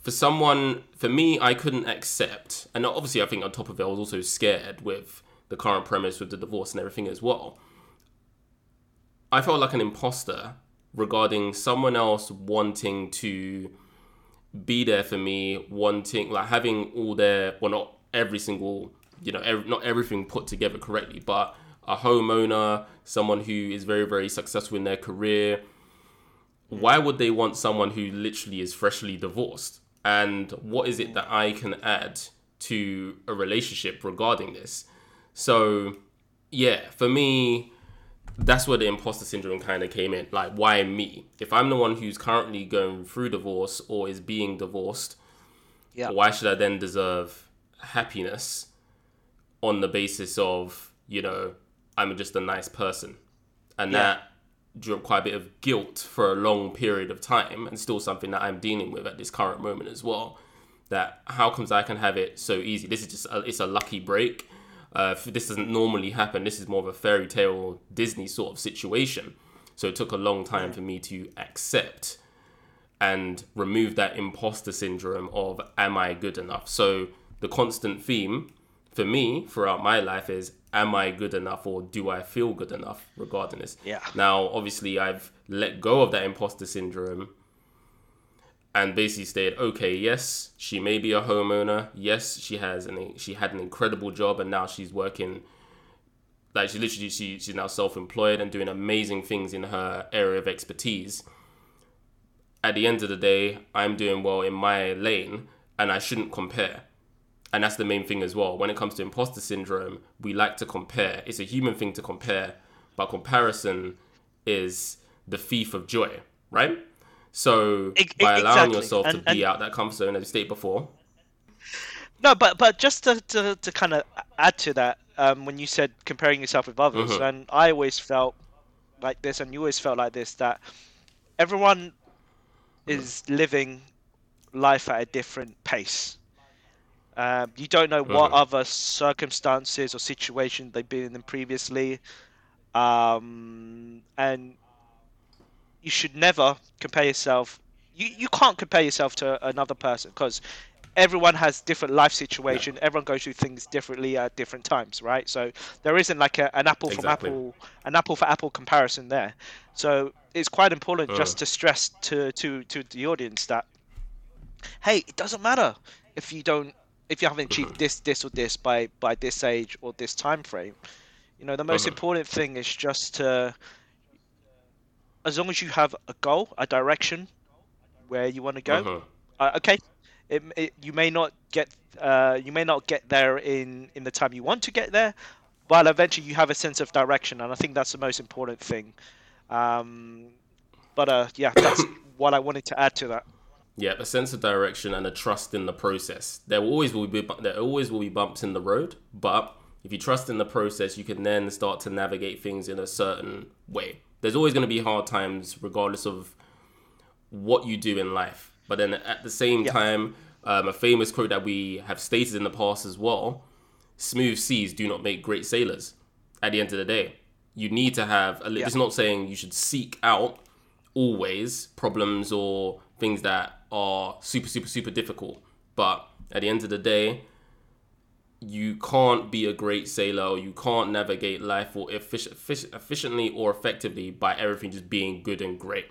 For someone, for me, I couldn't accept, and obviously, I think on top of it, I was also scared with the current premise with the divorce and everything as well. I felt like an imposter regarding someone else wanting to be there for me, wanting like having all their well, not every single you know, ev not everything put together correctly, but a homeowner, someone who is very very successful in their career. Why would they want someone who literally is freshly divorced? And what is it that I can add to a relationship regarding this? So, yeah, for me, that's where the imposter syndrome kind of came in. Like, why me? If I'm the one who's currently going through divorce or is being divorced,
Yeah.
why should I then deserve happiness on the basis of, you know, I'm just a nice person? And
Yeah.
that drew up quite a bit of guilt for a long period of time, and still something that I'm dealing with at this current moment as well. That how comes I can have it so easy? This is just a, it's a lucky break. Uh, this doesn't normally happen. This is more of a fairy tale Disney sort of situation. So it took a long time for me to accept and remove that imposter syndrome of am I good enough? So the constant theme for me throughout my life is am I good enough or do I feel good enough regarding this?
Yeah.
Now, obviously, I've let go of that imposter syndrome and basically said, okay, yes, she may be a homeowner. Yes, she has an she had an incredible job and now she's working like she literally she, she's now self-employed and doing amazing things in her area of expertise. At the end of the day, I'm doing well in my lane and I shouldn't compare and that's the main thing as well. When it comes to imposter syndrome, we like to compare. It's a human thing to compare, but comparison is the thief of joy, right? So by allowing
exactly.
yourself to
And-
be out that comfort zone, as you stated before,
No, but but just to, to, to kind of add to that, um, when you said comparing yourself with others,
Mhm.
and I always felt like this, and you always felt like this, that everyone is living life at a different pace. Um, you don't know what
Mhm.
other circumstances or situations they've been in previously, um, and you should never compare yourself. You you can't compare yourself to another person because everyone has different life situation. Everyone goes through things differently at different times, right? So there isn't like a, an apple
Exactly.
from apple, an apple for apple comparison there. So it's quite important
Mm.
just to stress to to to the audience that hey, it doesn't matter if you don't if you haven't achieved this this or this by by this age or this time frame. You know, the most
Mhm.
important thing is just to as long as you have a goal, a direction where you want to go,
Mhm.
uh, okay it, it, you may not get uh, you may not get there in in the time you want to get there but eventually you have a sense of direction and i think that's the most important thing um, but uh, yeah that's what i wanted to add to that
Yeah, a sense of direction and a trust in the process. There will always will be there always will be bumps in the road, but if you trust in the process, you can then start to navigate things in a certain way. There's always going to be hard times, regardless of what you do in life. But then at the same
Yeah.
time, um, a famous quote that we have stated in the past as well: "Smooth seas do not make great sailors." At the end of the day, you need to have. A,
Yeah.
It's not saying you should seek out always problems or things that are super super super difficult but at the end of the day you can't be a great sailor or you can't navigate life or effic- effic- efficiently or effectively by everything just being good and great.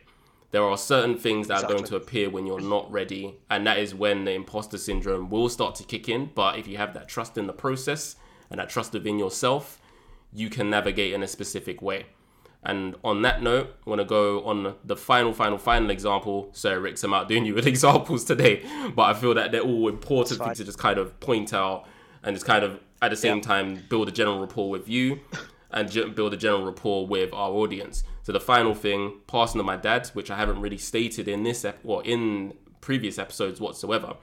There are certain things that are going to appear when you're not ready and that is when the imposter syndrome will start to kick in. But if you have that trust in the process and that trust within yourself you can navigate in a specific way. And on that note, I want to go on the final, final, final example. Sorry, Rix, I'm outdoing you with examples today, but I feel that they're all important things to just kind of point out and just kind of at the same
Yeah.
time build a general rapport with you and ge- build a general rapport with our audience. So the final thing, passing to my dad, which I haven't really stated in this ep- or in previous episodes whatsoever,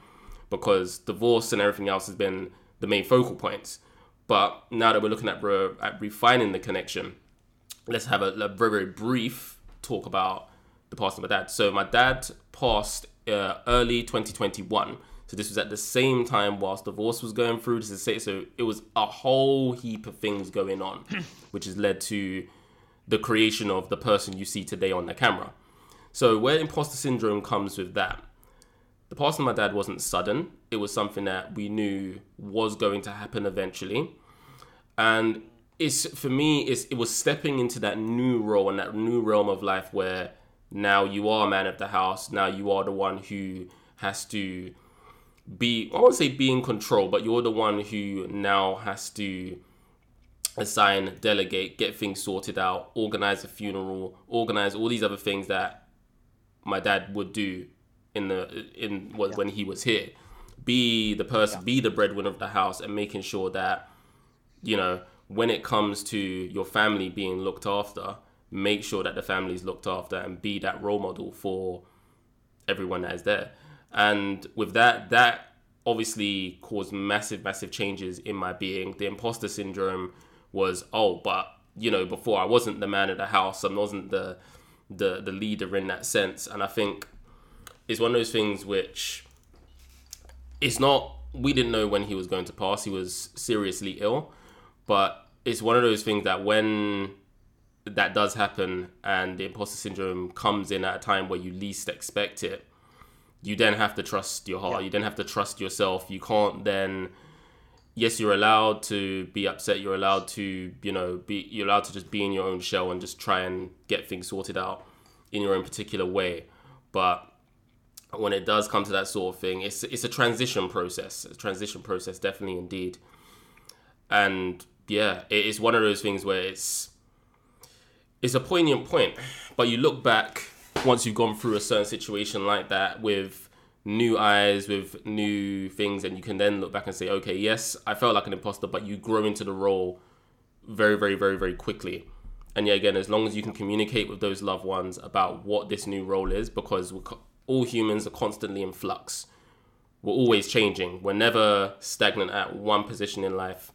because divorce and everything else has been the main focal points. But now that we're looking at, re- at refining the connection, let's have a, a very, very brief talk about the passing of my dad. So my dad passed uh, early 2021. So this was at the same time whilst divorce was going through. This is say so it was a whole heap of things going on, which has led to the creation of the person you see today on the camera. So where imposter syndrome comes with that, the passing of my dad wasn't sudden. It was something that we knew was going to happen eventually and it's for me it's, it was stepping into that new role and that new realm of life where now you are a man of the house now you are the one who has to be i won't say be in control but you're the one who now has to assign delegate get things sorted out organize a funeral organize all these other things that my dad would do in the in when when he was here. Be the person be the breadwinner of the house and making sure that you know, when it comes to your family being looked after, make sure that the family is looked after and be that role model for everyone that is there. And with that, that obviously caused massive, massive changes in my being. The imposter syndrome was, oh, but you know, before I wasn't the man of the house. I wasn't the the the leader in that sense. And I think it's one of those things which it's not. We didn't know when he was going to pass. He was seriously ill, but it's one of those things that when that does happen and the imposter syndrome comes in at a time where you least expect it, you then have to trust your heart.
Yeah.
You then have to trust yourself. You can't then yes, you're allowed to be upset. You're allowed to, you know, be you're allowed to just be in your own shell and just try and get things sorted out in your own particular way. But when it does come to that sort of thing, it's it's a transition process. A transition process, definitely, indeed. And yeah, it is one of those things where it's it's a poignant point, but you look back once you've gone through a certain situation like that with new eyes, with new things, and you can then look back and say, okay, yes, I felt like an imposter, but you grow into the role very, very, very, very quickly. And yeah, again, as long as you can communicate with those loved ones about what this new role is, because co- all humans are constantly in flux. We're always changing. We're never stagnant at one position in life.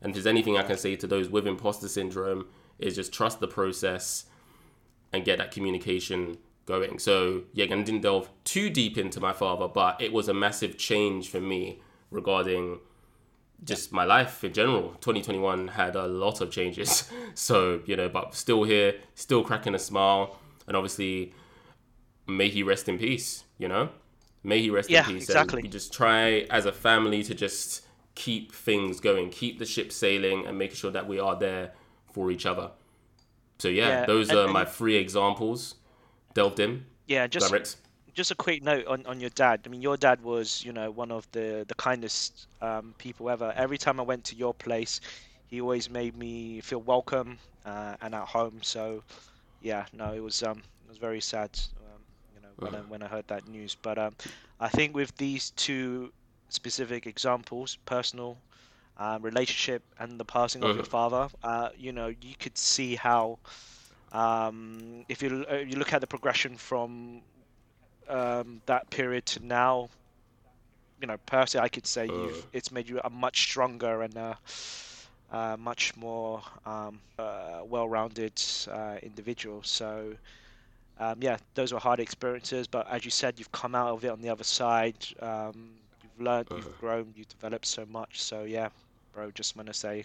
And if there's anything I can say to those with imposter syndrome, is just trust the process and get that communication going. So yeah, again, I didn't delve too deep into my father, but it was a massive change for me regarding just my life in general. 2021 had a lot of changes. So, you know, but still here, still cracking a smile. And obviously, may he rest in peace, you know? May he rest
Yeah,
in peace.
exactly.
And we just try as a family to just keep things going, keep the ship sailing, and making sure that we are there for each other. So, yeah,
Yeah,
those
and-
are
and-
my three examples delved in.
Yeah, just
Direct.
just a quick note on, on your dad. I mean, your dad was, you know, one of the the kindest um, people ever. Every time I went to your place, he always made me feel welcome uh, and at home. So, yeah, no, it was um it was very sad, um, you know, when I, when I heard that news. But um, I think with these two specific examples, personal um, relationship and the passing of your
Mhm.
father, uh, you know, you could see how. Um, if you uh, you look at the progression from um, that period to now, you know, personally, I could say you've
Uh.
it's made you a much stronger and a, uh, much more um, uh, well-rounded uh, individual. So, um, yeah, those were hard experiences, but as you said, you've come out of it on the other side. Um, you've learned,
Uh-huh.
you've grown, you've developed so much. So, yeah, bro, just want to say,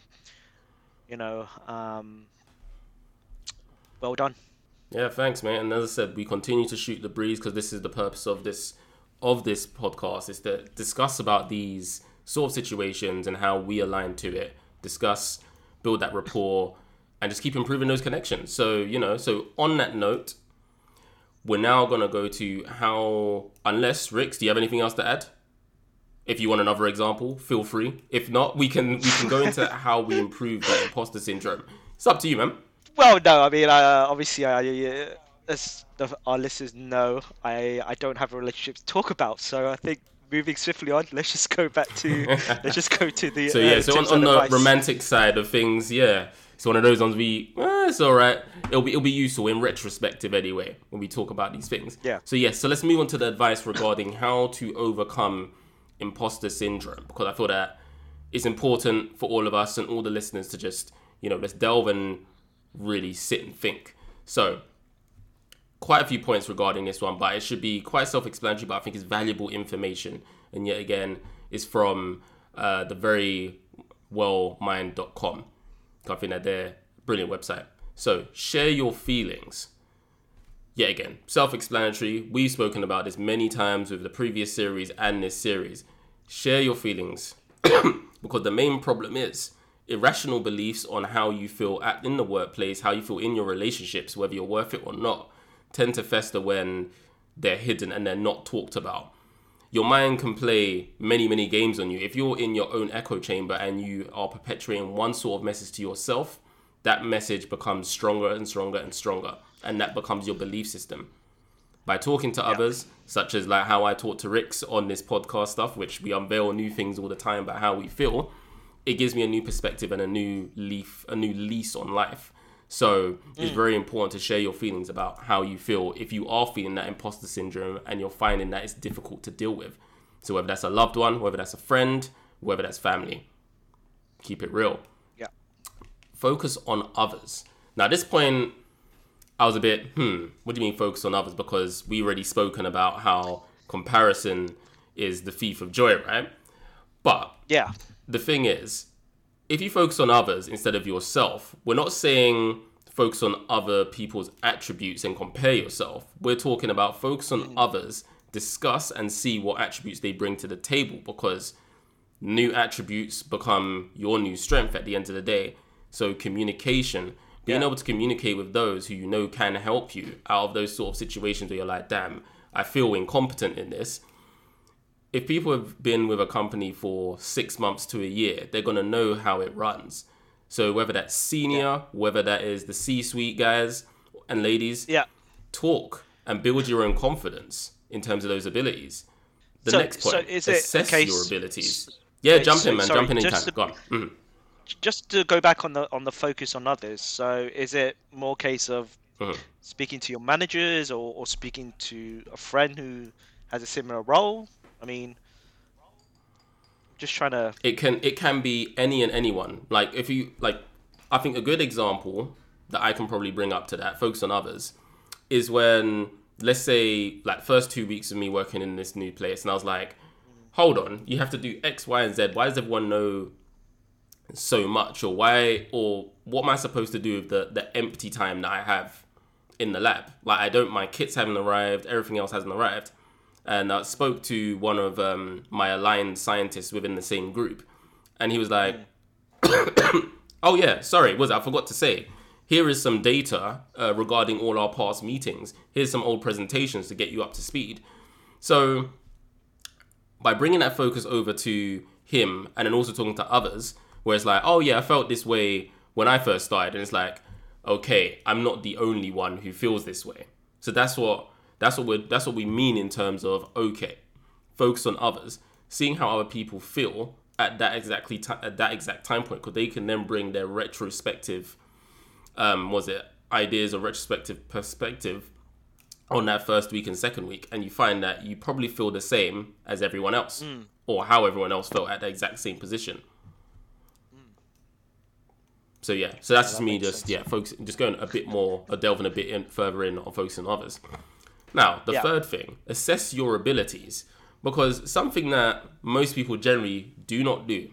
you know, um, well done.
Yeah, thanks, man. And as I said, we continue to shoot the breeze because this is the purpose of this of this podcast is to discuss about these sort of situations and how we align to it. Discuss, build that rapport, and just keep improving those connections. So you know, so on that note, we're now gonna go to how. Unless Rix, do you have anything else to add? If you want another example, feel free. If not, we can we can go into how we improve that imposter syndrome. It's up to you, man.
Well, no, I mean, uh, obviously, I, uh, as the, our listeners know, I, I don't have a relationship to talk about. So I think moving swiftly on, let's just go back to let's just go to the.
So
uh,
yeah, so on, on the
advice.
romantic side of things, yeah, it's one of those ones we, eh, it's all right. It'll be it'll be useful in retrospective anyway when we talk about these things.
Yeah.
So yes, so let's move on to the advice regarding how to overcome imposter syndrome because I feel that it's important for all of us and all the listeners to just you know let's delve and really sit and think. So quite a few points regarding this one, but it should be quite self-explanatory. But I think it's valuable information, and yet again, it's from uh, the very wellmind.com. I think that they're brilliant website. So share your feelings. Yet again, self-explanatory. We've spoken about this many times with the previous series and this series. Share your feelings because the main problem is irrational beliefs on how you feel at, in the workplace, how you feel in your relationships, whether you're worth it or not, tend to fester when they're hidden and they're not talked about. Your mind can play many, many games on you. If you're in your own echo chamber and you are perpetuating one sort of message to yourself, that message becomes stronger and stronger and stronger. And that becomes your belief system by talking to others, such as like how I talk to Rix on this podcast stuff, which we unveil new things all the time about how we feel. It gives me a new perspective and a new leaf, a new lease on life. So it's mm. very important to share your feelings about how you feel if you are feeling that imposter syndrome and you're finding that it's difficult to deal with. So whether that's a loved one, whether that's a friend, whether that's family, keep it real.
Yeah.
focus on others. Now, at this point, I was a bit, hmm, what do you mean focus on others? Because we already spoken about how comparison is the thief of joy, right? But
Yeah.
the thing is, if you focus on others instead of yourself, we're not saying focus on other people's attributes and compare yourself. We're talking about focus on others, discuss and see what attributes they bring to the table because new attributes become your new strength at the end of the day. So communication, being
Yeah.
able to communicate with those who you know can help you out of those sort of situations where you're like, damn, I feel incompetent in this. If people have been with a company for six months to a year, they're gonna know how it runs. So whether that's senior, whether that is the C-suite guys and ladies,
Yeah.
talk and build your own confidence in terms of those abilities. The
So-
next
so
point,
is it
assess your abilities. Yeah,
Okay,
jump
so-
in, man.
sorry,
jump in in time.
to-
Go on. Mhm.
Just to go back on the on the focus on others. So is it more case of
Mhm.
speaking to your managers or, or speaking to a friend who has a similar role? I mean, just trying to.
It can it can be any and anyone. Like if you like, I think a good example that I can probably bring up to that focus on others is when let's say like first two weeks of me working in this new place, and I was like, hold on, you have to do X, Y, and Z. Why does everyone know so much, or why, or what am I supposed to do with the the empty time that I have in the lab? Like I don't, my kits haven't arrived, everything else hasn't arrived and I spoke to one of um, my aligned scientists within the same group, and he was like, "Oh yeah, sorry, was? I forgot to say. Here is some data uh, regarding all our past meetings. Here's some old presentations to get you up to speed." So, by bringing that focus over to him, and then also talking to others, where it's like, "Oh yeah, I felt this way when I first started," and it's like, "Okay, I'm not the only one who feels this way." So that's what that's what we that's what we mean in terms of okay, focus on others, seeing how other people feel at that exactly ti at that exact time point, because they can then bring their retrospective, um, was it ideas or retrospective perspective on that first week and second week, and you find that you probably feel the same as everyone else, or how everyone else felt at the exact same position. So yeah, so that's just me just
sense.
yeah, focus just going a bit more, or delving a bit in, further in on focusing on others. Now, the
Yeah.
third thing, assess your abilities. Because something that most people generally do not do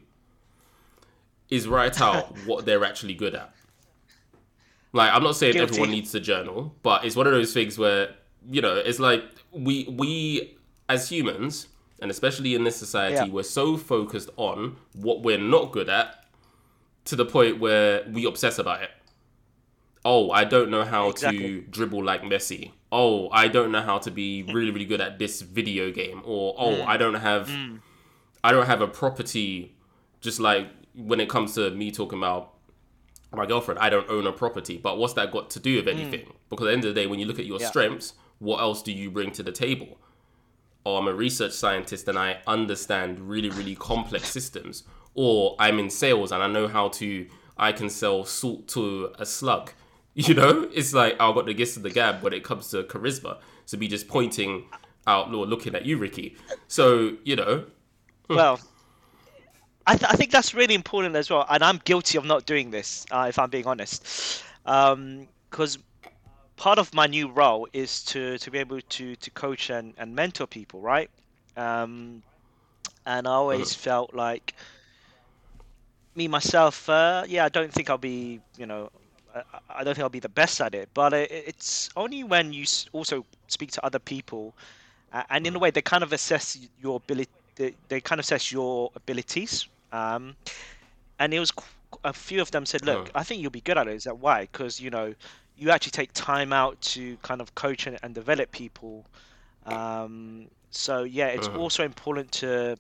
is write out what they're actually good at. Like, I'm not saying
Guilty.
everyone needs to journal, but it's one of those things where, you know, it's like we we as humans, and especially in this society,
Yeah.
we're so focused on what we're not good at to the point where we obsess about it. Oh, I don't know how to dribble like Messi. Oh, I don't know how to be really, really good at this video game. Or oh,
Mm.
I don't have, I don't have a property. Just like when it comes to me talking about my girlfriend, I don't own a property. But what's that got to do with anything? Because at the end of the day, when you look at your
Mm. Yeah.
strengths, what else do you bring to the table? or I'm a research scientist and I understand really, really complex systems, or I'm in sales and I know how to, I can sell salt to a slug. You know, it's like I've got the gist of the gab when it comes to charisma. So be just pointing out or looking at you, Ricky. So, you know,
Well, I, th- I think that's really important as well, and I'm guilty of not doing this, uh, if I'm being honest, because part of my new role is to, to be able to, to coach and, and mentor people, right? Um, and I always felt like me myself, uh, yeah, I don't think I'll be, you know, I, I don't think I'll be the best at it, but it, it's only when you also speak to other people, uh, and in a way they kind of assess your ability. They, they kind of assess your abilities. Um, and it was qu- a few of them said, "Look,
Mm.
I think you'll be good at it." Is that why? Because you know, you actually take time out to kind of coach and, and develop people. Um, so yeah, it's
Mhm.
also important to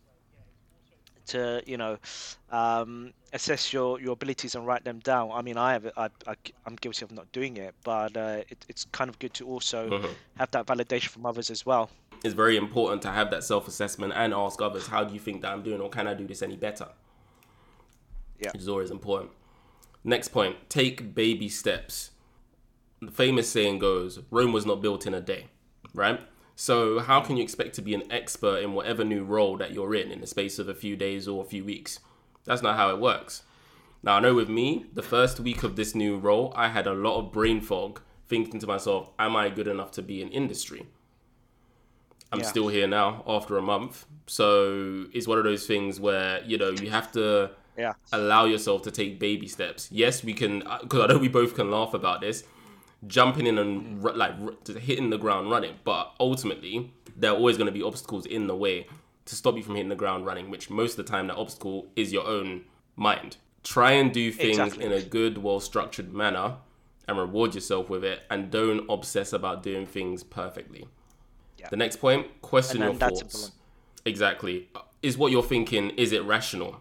to you know um, assess your, your abilities and write them down. I mean, I have I, I am guilty of not doing it, but uh, it, it's kind of good to also
Mhm.
have that validation from others as well.
it's very important to have that self assessment and ask others, how do you think that I'm doing, or can I do this any better?
Yeah.
Which is always important. Next point take baby steps. The famous saying goes, Rome was not built in a day, right? So, how can you expect to be an expert in whatever new role that you're in in the space of a few days or a few weeks? That's not how it works. Now I know with me, the first week of this new role, I had a lot of brain fog, thinking to myself, "Am I good enough to be in industry?" I'm
Yeah.
still here now after a month, so it's one of those things where you know you have to
Yeah.
allow yourself to take baby steps. Yes, we can, uh, because I know we both can laugh about this, jumping in and like hitting the ground running. But ultimately, there are always going to be obstacles in the way to stop you from hitting the ground running. Which most of the time, that obstacle is your own mind. Try and do things
Exactly.
in a good, well structured manner, and reward yourself with it. And don't obsess about doing things perfectly.
Yeah.
The next point: question your thoughts. Exactly. Is what you're thinking, is it rational?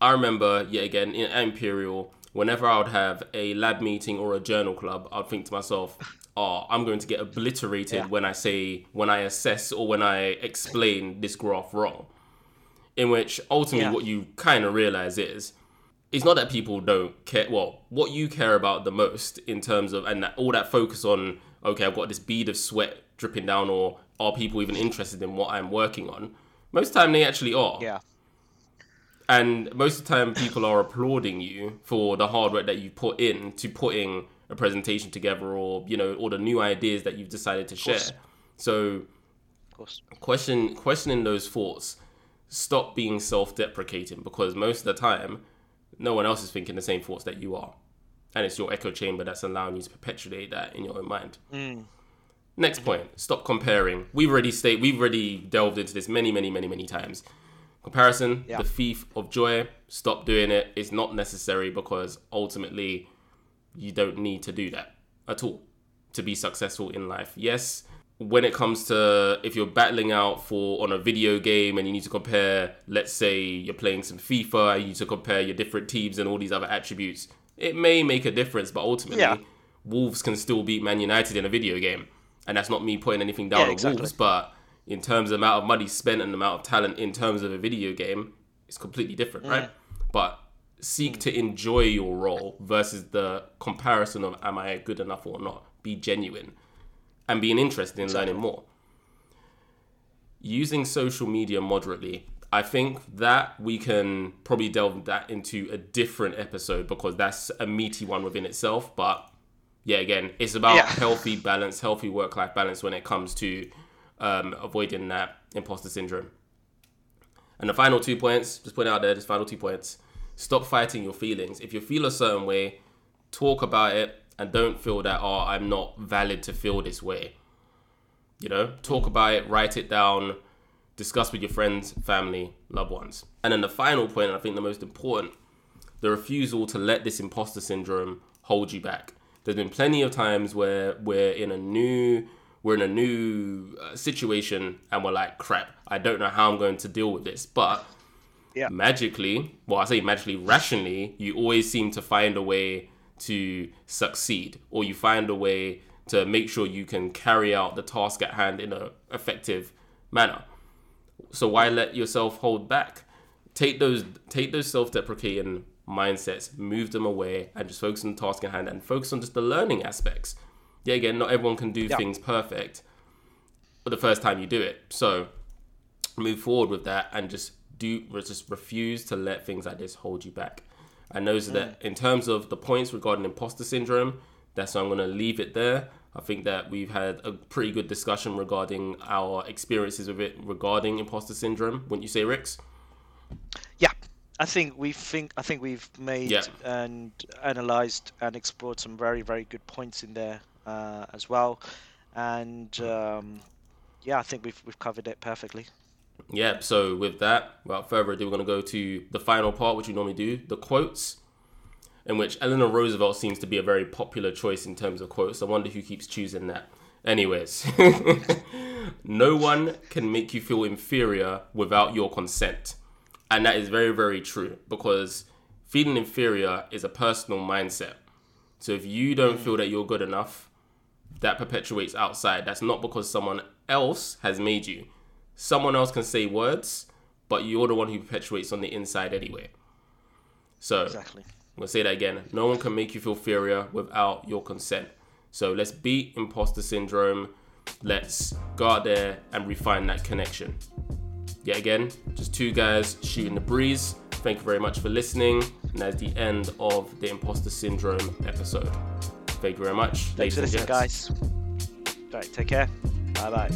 I remember, yet again, in Imperial, whenever I would have a lab meeting or a journal club, I'd think to myself, oh, I'm going to get obliterated
Yeah.
when I say, when I assess or when I explain this graph wrong. In which ultimately
Yeah.
what you kind of realize is, it's not that people don't care. Well, what you care about the most in terms of, and that, all that focus on, okay, I've got this bead of sweat dripping down, or are people even interested in what I'm working on? Most time, they actually are.
Yeah.
And most of the time, people are applauding you for the hard work that you put in to putting a presentation together, or you know, or the new ideas that you've decided to share. So,
Of course.
question questioning those thoughts. Stop being self-deprecating because most of the time, no one else is thinking the same thoughts that you are, and it's your echo chamber that's allowing you to perpetuate that in your own mind. Mm. Next mm-hmm. point: stop comparing. We've already stayed. We've already delved into this many, many, many, many times. Comparison,
Yeah.
the thief of joy. Stop doing it. It's not necessary because ultimately, you don't need to do that at all to be successful in life. Yes, when it comes to if you're battling out for on a video game and you need to compare, let's say you're playing some FIFA, you need to compare your different teams and all these other attributes. It may make a difference, but ultimately,
Yeah.
Wolves can still beat Man United in a video game, and that's not me putting anything down
Yeah,
on
exactly.
Wolves, but in terms of amount of money spent and the amount of talent in terms of a video game, it's completely different, right? But seek mm. to enjoy your role versus the comparison of am I good enough or not. Be genuine and being interested in learning more. Using social media moderately. I think that we can probably delve that into a different episode because that's a meaty one within itself. But yeah, again, it's about
Yeah.
healthy balance, healthy work life balance when it comes to um, avoiding that imposter syndrome. And the final two points, just put out there, just final two points. Stop fighting your feelings. If you feel a certain way, talk about it and don't feel that, oh, I'm not valid to feel this way. You know, talk about it, write it down, discuss with your friends, family, loved ones. And then the final point, and I think the most important, the refusal to let this imposter syndrome hold you back. There's been plenty of times where we're in a new we're in a new uh, situation and we're like, crap, I don't know how I'm going to deal with this. But
Yeah.
magically, well, I say magically, rationally, you always seem to find a way to succeed, or you find a way to make sure you can carry out the task at hand in an effective manner. So why let yourself hold back? Take those take those self-deprecating mindsets, move them away, and just focus on the task at hand and focus on just the learning aspects. Yeah, again, not everyone can do
Yeah.
things perfect, but the first time you do it. So move forward with that and just do just refuse to let things like this hold you back. I know so that mm. in terms of the points regarding imposter syndrome, that's why I'm going to leave it there. I think that we've had a pretty good discussion regarding our experiences with it regarding imposter syndrome. Wouldn't you say, Rix?
Yeah, I think we think I think we've made
Yeah.
and analysed and explored some very very good points in there uh, as well, and um, yeah, I think we've we've covered it perfectly.
Yeah, so with that, without further ado, we're going to go to the final part, which we normally do the quotes, in which Eleanor Roosevelt seems to be a very popular choice in terms of quotes. I wonder who keeps choosing that. Anyways, no one can make you feel inferior without your consent. And that is very, very true because feeling inferior is a personal mindset. So if you don't feel that you're good enough, that perpetuates outside. That's not because someone else has made you. Someone else can say words, but you're the one who perpetuates on the inside anyway. So
Exactly.
I'm gonna say that again. No one can make you feel inferior without your consent. So let's beat imposter syndrome. Let's go out there and refine that connection. Yet again, just two guys shooting the breeze. Thank you very much for listening. And that's the end of the imposter syndrome episode. Thank you very much.
Thanks for listening, guys. Right, take care. Bye bye.